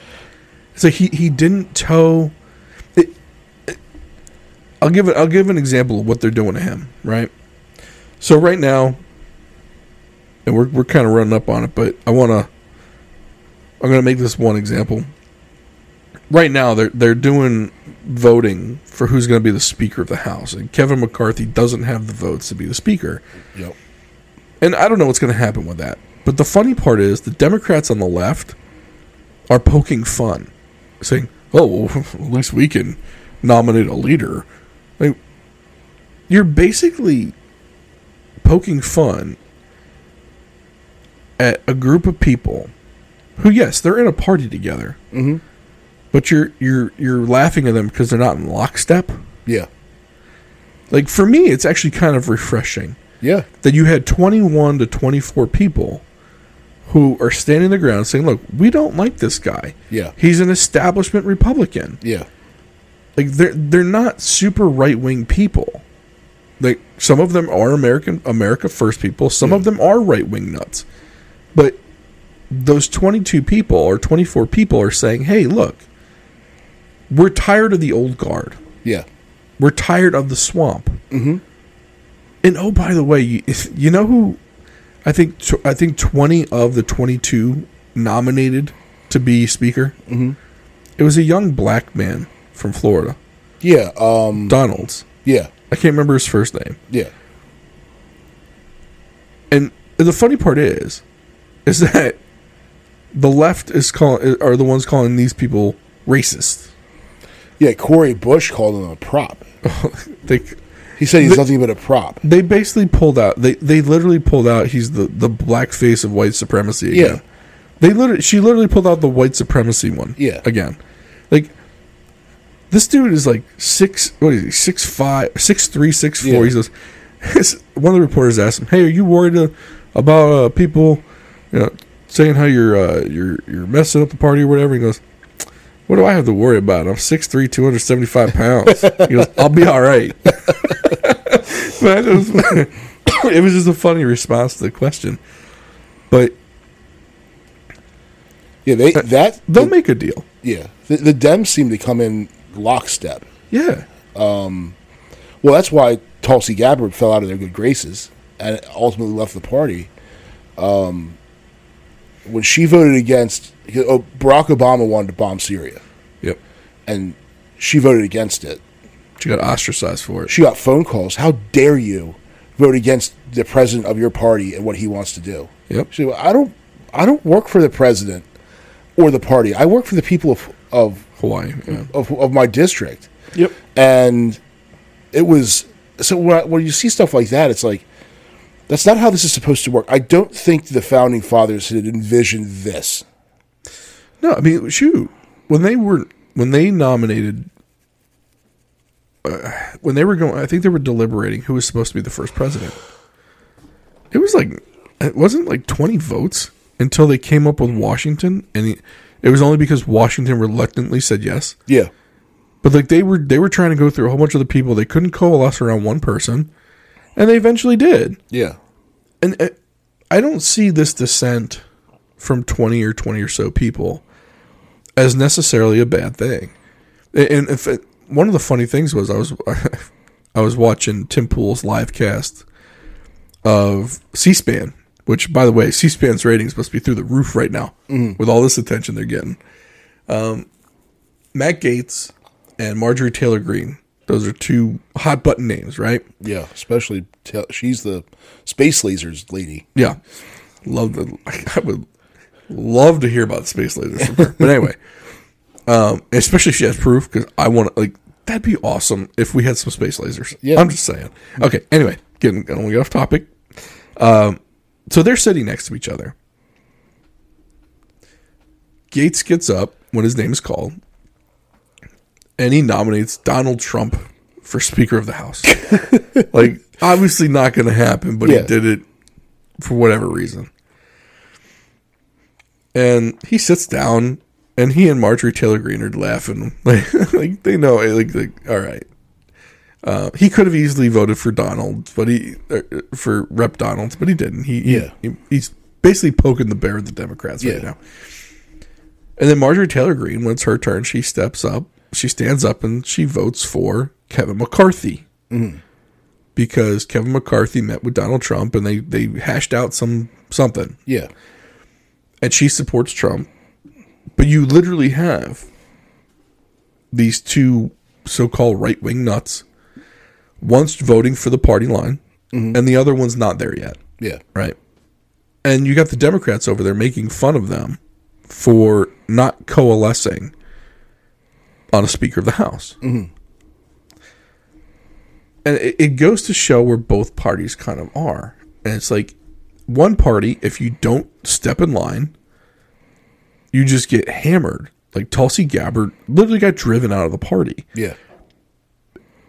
It's like he he didn't toe. It, it- I'll give it. I'll give an example of what they're doing to him. Right. So right now, and we're we're kind of running up on it, but I want to. I'm going to make this one example. Right now, they're they're doing voting for who's going to be the Speaker of the House, and Kevin McCarthy doesn't have the votes to be the Speaker. Yep. And I don't know what's going to happen with that. But the funny part is the Democrats on the left are poking fun, saying, "Oh, well, *laughs* at least we can nominate a leader." Like, you're basically poking fun at a group of people who, yes, they're in a party together, Mhm. but you're you're you're laughing at them because they're not in lockstep. Yeah. Like for me, it's actually kind of refreshing Yeah. that you had 21 to 24 people who are standing the ground saying, "Look, we don't like this guy. Yeah. He's an establishment Republican. Yeah. Like they're they're not super right wing people. Like some of them are American America First people. Some of them are right wing nuts. But those 22 people or 24 people are saying, "Hey, look, we're tired of the old guard. Yeah. We're tired of the swamp." Mm-hmm. And oh, by the way, you, you know who? I think I think 20 of the 22 nominated to be speaker. Mm-hmm. It was a young black man from Florida, Yeah. Um Donalds. yeah. I can't remember his first name. Yeah. And the funny part is, is that the left is calling are the ones calling these people racist. Yeah, Cori Bush called him a prop. *laughs* They He said he's The- nothing but a prop. they basically pulled out. They they literally pulled out. He's the the black face of white supremacy. Again. Yeah. They literally she literally pulled out the white supremacy one. Yeah. Again, like this dude is like six. What is he? Six five, six three, six four. Yeah. He says. *laughs* One of the reporters asked him, "Hey, are you worried uh, about uh, people, you know, saying how you're uh, you're you're messing up the party or whatever?" He goes, "What do I have to worry about? I'm 6'3", 275 pounds." he goes, "I'll be all right." Man, it, was, it was just a funny response to the question, but Yeah, they that they'll make a deal. yeah. The, the Dems seem to come in lockstep. Yeah, Well, that's why Tulsi Gabbard fell out of their good graces and ultimately left the party. Um, when she voted against, oh, Barack Obama wanted to bomb Syria, yep. and she voted against it. She got ostracized for it. She got phone calls. How dare you vote against the president of your party and what he wants to do? Yep. She, I don't, I don't work for the president or the party. I work for the people of of Hawaii. Yeah. of, of my district. Yep. and it was so when, I, when you see stuff like that, it's like that's not how this is supposed to work. I don't think the founding fathers had envisioned this. No, I mean, shoot, when they were when they nominated, uh, when they were going, I think they were deliberating who was supposed to be the first president. It was like it wasn't like twenty votes until they came up with Washington, and it, it was only because Washington reluctantly said yes. Yeah, But like they were they were trying to go through a whole bunch of the people. They couldn't coalesce around one person, and they eventually did. yeah, and uh, I don't see this dissent from 20 or 20 or so people as necessarily a bad thing. And if it, one of the funny things was I was *laughs* I was watching Tim Pool's live cast of C-SPAN, which by the way, C-SPAN's ratings must be through the roof right now with all this attention they're getting. Um, Matt Gaetz and Marjorie Taylor Greene, those are two hot button names, right? Yeah, especially she's the space lasers lady. Yeah, love the. I would love to hear about space lasers from her. But anyway, *laughs* um, especially if she has proof because I want to like that'd be awesome if we had some space lasers. Yeah. I'm just saying. Okay. Anyway, getting I don't want to get off topic. Um, so they're sitting next to each other. Gaetz gets up when his name is called, and he nominates Donald Trump for Speaker of the House. *laughs* like, obviously not going to happen, but Yeah. he did it for whatever reason. And he sits down, and he and Marjorie Taylor Greene are laughing. *laughs* Like, like they know, like, like all right. Uh, he could have easily voted for Donald, but he uh, for Rep Donald, but he didn't. He, Yeah. he, he's basically poking the bear of the Democrats right Yeah. now. And then Marjorie Taylor Greene, when it's her turn, she steps up, she stands up, and she votes for Kevin McCarthy mm-hmm. because Kevin McCarthy met with Donald Trump and they they hashed out some something, Yeah, and she supports Trump. But you literally have these two so-called right-wing nuts. One's voting for the party line, mm-hmm. and the other one's not there yet yeah, right? And you got the Democrats over there making fun of them for not coalescing on a Speaker of the House. Mm-hmm. And it, it goes to show where both parties kind of are. And it's like one party, if you don't step in line, you just get hammered. Like Tulsi Gabbard literally got driven out of the party. yeah,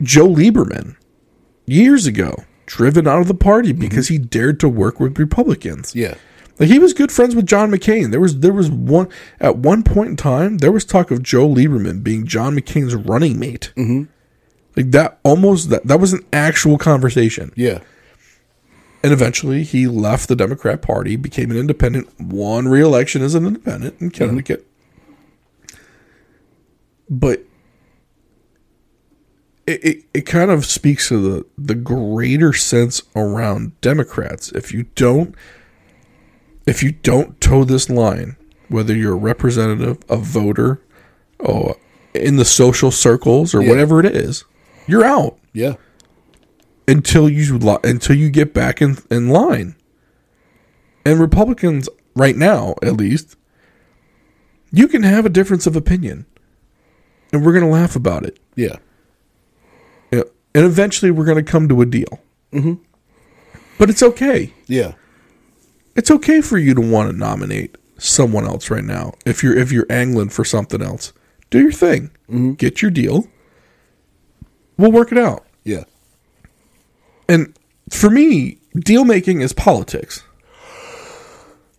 Joe Lieberman, years ago, driven out of the party because he dared to work with Republicans. yeah, Like he was good friends with John McCain. There was there was one at one point in time there was talk of Joe Lieberman being John McCain's running mate. Mm-hmm. Like that almost that that was an actual conversation. yeah, And eventually he left the Democrat Party, became an independent, won re-election as an independent in Connecticut. But it, it, it kind of speaks to the, the greater sense around Democrats. If you don't if you don't toe this line, whether you're a representative, a voter, or in the social circles or Yeah. whatever it is, you're out yeah, until you until you get back in in line. And Republicans right now, at least, you can have a difference of opinion, and we're going to laugh about it. yeah, and eventually, we're going to come to a deal. Mm-hmm. But it's okay. yeah, It's okay for you to want to nominate someone else right now. If you're if you're angling for something else, do your thing. Mm-hmm. Get your deal. We'll work it out. yeah, And for me, deal making is politics.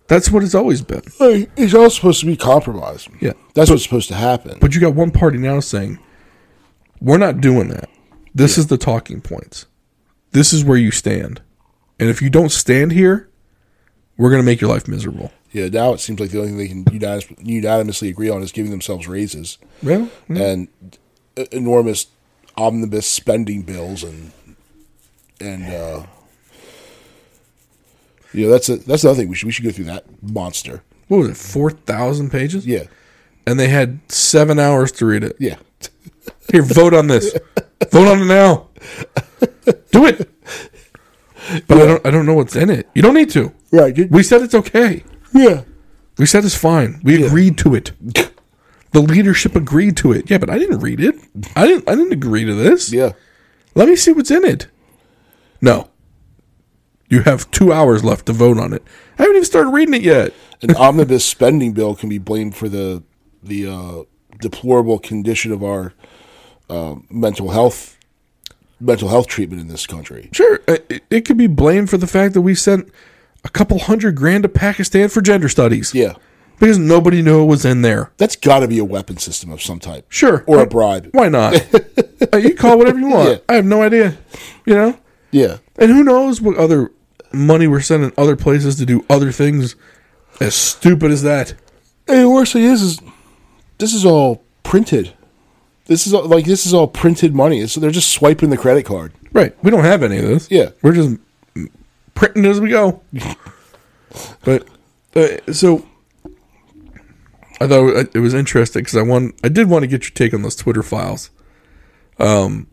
That's what it's always been. It's all supposed to be compromised. Yeah. That's what's supposed to happen. But you got one party now saying, we're not doing that. This is the talking points. This is where you stand. And if you don't stand here, we're going to make your life miserable. Yeah, now it seems like the only thing they can unanimous, unanimously agree on is giving themselves raises Well, and e- enormous omnibus spending bills and and uh, you know that's a, that's another thing we should we should go through that monster. what was it, 4,000 pages? Yeah, And they had seven hours to read it. yeah, *laughs* Here, vote on this. vote on it now. Do it. But I don't. I don't know what's in it. You don't need to. Right. Good. We said it's okay. Yeah, We said it's fine. We agreed to it. The leadership agreed to it. Yeah, but I didn't read it. I didn't. I didn't agree to this. yeah, Let me see what's in it. No. You have two hours left to vote on it. I haven't even started reading it yet. an *laughs* omnibus spending bill can be blamed for the the uh, deplorable condition of our uh, mental health mental health treatment in this country. Sure, uh, it, it could be blamed for the fact that we sent a couple hundred grand to Pakistan for gender studies. Yeah, Because nobody knew it was in there. that's got to be a weapon system of some type. Sure. or a bribe. Why not? *laughs* Uh, you call it whatever you want. Yeah. I have no idea. You know? Yeah, And who knows what other money we're sending other places to do other things As stupid as that. And the worst thing is, is this is all printed. This is all, like this is all printed money. So they're just swiping the credit card. Right. We don't have any of this. Yeah. We're just printing as we go. *laughs* but uh, so I thought it was interesting because I want I did want to get your take on those Twitter files. Um,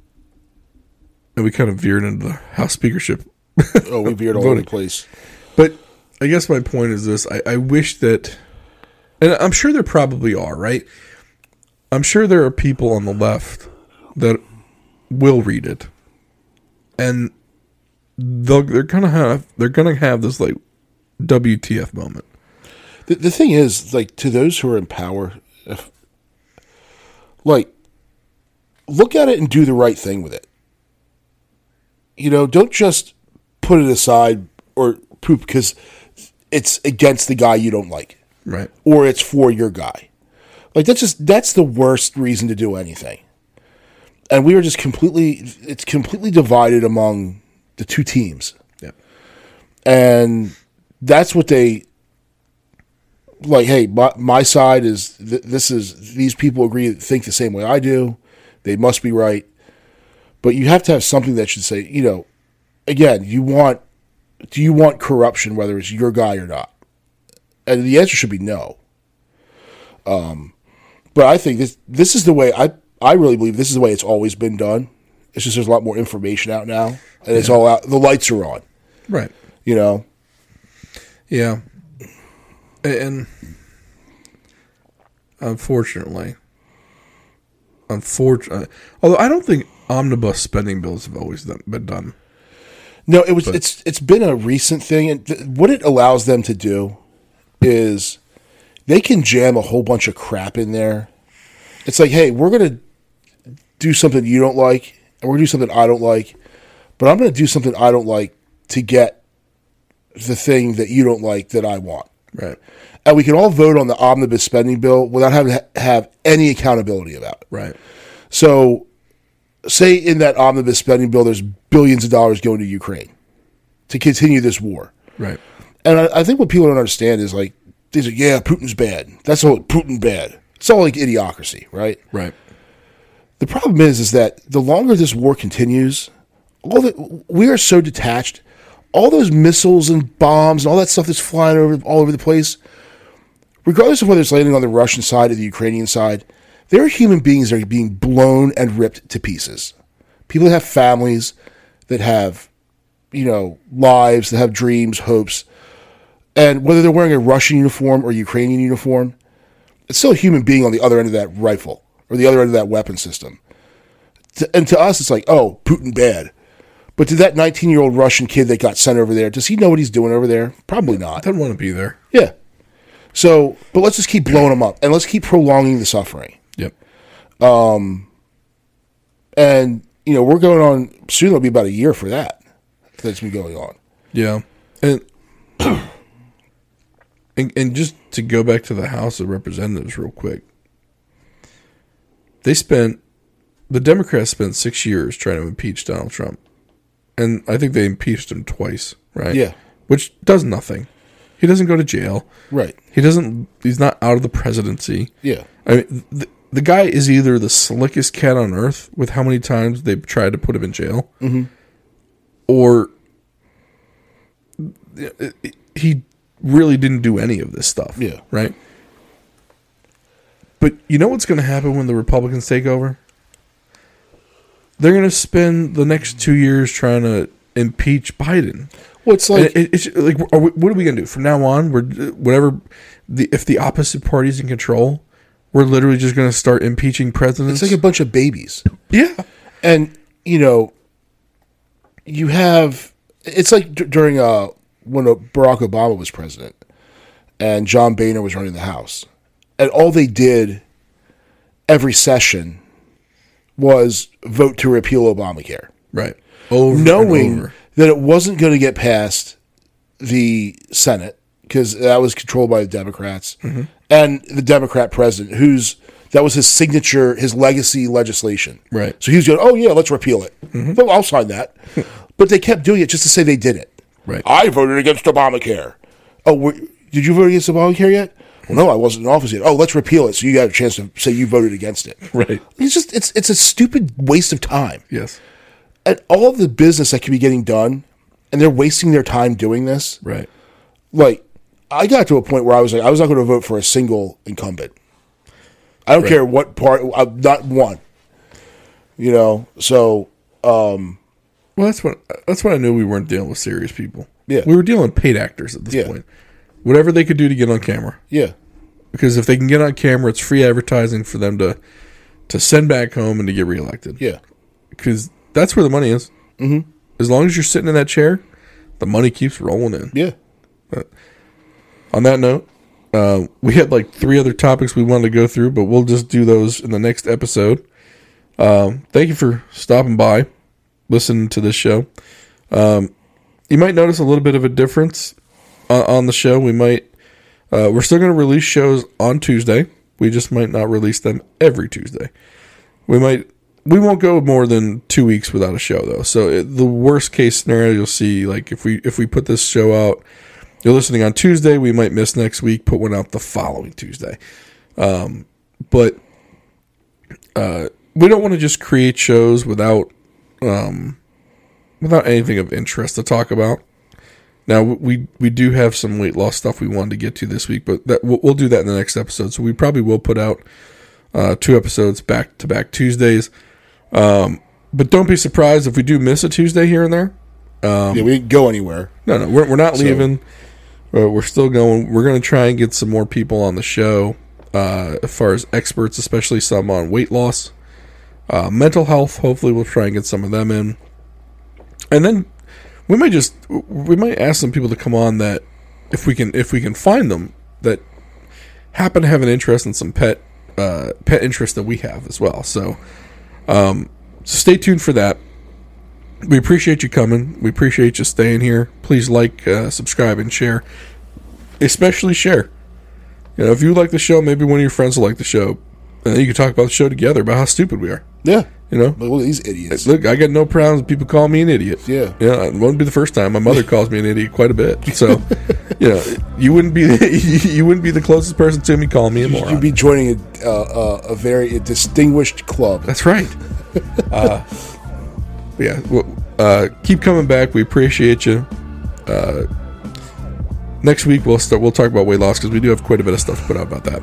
and we kind of veered into the House speakership. *laughs* Oh, we veered all over the place. But I guess my point is this: I, I wish that, and I'm sure there probably are, right? I'm sure there are people on the left that will read it, and they'll, they're gonna have they're gonna have this like WTF moment. The, the thing is, like, to those who are in power, if, like, look at it and do the right thing with it. You know, don't just put it aside or poop because it's against the guy you don't like Right. or it's for your guy. Like that's just that's the worst reason to do anything. And we are just completely it's completely divided among the two teams. Yeah. And that's what they like hey, my, my side is th- this is these people agree think the same way I do. They must be right. But you have to have something that should say, you know, again, you want do you want corruption whether it's your guy or not? And the answer should be no. Um, but I think this this is the way I I really believe this is the way it's always been done. It's just there's a lot more information out now, and it's all out. The lights are on. Right. You know, Yeah. And unfortunately, unfortunately, uh, although I don't think omnibus spending bills have always done, been done. no, it was it's it's been a recent thing, and th- what it allows them to do is they can jam a whole bunch of crap in there. It's like, hey, we're gonna do something you don't like, we're gonna do something I don't like, but I'm gonna do something I don't like to get the thing that you don't like that I want. Right. and we can all vote on the omnibus spending bill without having to have any accountability about it. Right. So, say in that omnibus spending bill, there's billions of dollars going to Ukraine to continue this war. Right. And I, I think what people don't understand is like, they say, yeah, Putin's bad. That's all Putin bad. It's all like idiocracy, right? Right. The problem is, is that the longer this war continues, all that we are so detached. All those missiles and bombs and all that stuff that's flying over all over the place, regardless of whether it's landing on the Russian side or the Ukrainian side, there are human beings that are being blown and ripped to pieces. People that have families, that have, you know, lives, that have dreams, hopes, and whether they're wearing a Russian uniform or Ukrainian uniform, it's still a human being on the other end of that rifle or the other end of that weapon system. And to us, it's like, oh, Putin bad. But to that 19 year old Russian kid that got sent over there, does he know what he's doing over there? Probably not. Doesn't want to be there. Yeah. So, but let's just keep blowing them up and let's keep prolonging the suffering. Yep. Um, And, you know, we're going on, soon it'll be about a year for that that's been going on. Yeah. And, *clears throat* and and just to go back to the House of Representatives real quick. They spent the Democrats spent 6 years trying to impeach Donald Trump. And I think they impeached him twice, right? Yeah. Which does nothing. He doesn't go to jail. Right. He doesn't he's not out of the presidency. Yeah. I mean, the, the guy is either the slickest cat on earth with how many times they've tried to put him in jail, mm-hmm. or uh, he really didn't do any of this stuff. Yeah. Right. But you know what's going to happen when the Republicans take over? They're going to spend the next two years trying to impeach Biden. Well, it's like, it, it's like, are we, what are we gonna do from now on? We're whatever the if the opposite party's in control, we're literally just gonna start impeaching presidents. it's like a bunch of babies. yeah, And, you know, you have, it's like d- during, uh, when Barack Obama was president and John Boehner was running the House. And all they did every session was vote to repeal Obamacare. right. Over knowing over. that it wasn't going to get past the Senate because that was controlled by the Democrats Mm-hmm. and the Democrat president, who's that was his signature, his legacy legislation. Right. Mm-hmm. So he was going, "Oh yeah, let's repeal it." Well, I'll sign that. *laughs* but they kept doing it just to say they did it. Right. I voted against Obamacare. Oh, we did you vote against Obamacare yet? Well, no, I wasn't in office yet. Oh, let's repeal it so you got a chance to say you voted against it. Right. It's just it's it's a stupid waste of time. Yes. And all of the business that could be getting done, and they're wasting their time doing this. Right. Like, I got to a point where I was like, I was not going to vote for a single incumbent. I don't care what part, uh, not one. You know, so um Well, that's what that's when I knew we weren't dealing with serious people. Yeah. We were dealing with paid actors at this Yeah. point. Whatever they could do to get on camera. yeah, Because if they can get on camera, it's free advertising for them to to send back home and to get reelected. yeah, Because that's where the money is. Mm-hmm. As long as you're sitting in that chair, the money keeps rolling in. yeah. On that note, uh, we had like three other topics we wanted to go through, but we'll just do those in the next episode. Um, thank you for stopping by, listening to this show. Um, you might notice a little bit of a difference on, the show. We might, uh, we're still going to release shows on Tuesday. We just might not release them every Tuesday. We might, we won't go more than two weeks without a show though. So it, the worst case scenario you'll see, like if we if we put this show out you're listening on Tuesday. We might miss next week. Put one out the following Tuesday. Um, but uh, we don't want to just create shows without um, without anything of interest to talk about. Now we we do have some weight loss stuff we wanted to get to this week, but that we'll, we'll do that in the next episode. So we probably will put out uh, two episodes back to back Tuesdays. Um, but don't be surprised if we do miss a Tuesday here and there. yeah, we didn't go anywhere. No, no, we're, we're not leaving. Uh, we're still going. We're going to try and get some more people on the show, uh, as far as experts, especially some on weight loss, uh, mental health. Hopefully, we'll try and get some of them in, and then we might just we might ask some people to come on that if we can if we can find them that happen to have an interest in some pet uh, pet interest that we have as well. So, um, stay tuned for that we appreciate you coming. We appreciate you staying here. Please like, uh, subscribe, and share. Especially share. You know, if you like the show, maybe one of your friends will like the show, and you can talk about the show together about how stupid we are. Yeah, You know, look at these idiots. look, I got no problems people call me an idiot. Yeah. you know, it won't be the first time. My mother *laughs* calls me an idiot quite a bit. So, *laughs* you know, you wouldn't be *laughs* you wouldn't be the closest person to me calling me a moron. You'd be joining a, uh, uh, a very distinguished club. That's right. uh, yeah. Well, uh, keep coming back. We appreciate you. Uh, next week we'll start. We'll talk about weight loss because we do have quite a bit of stuff to put out about that,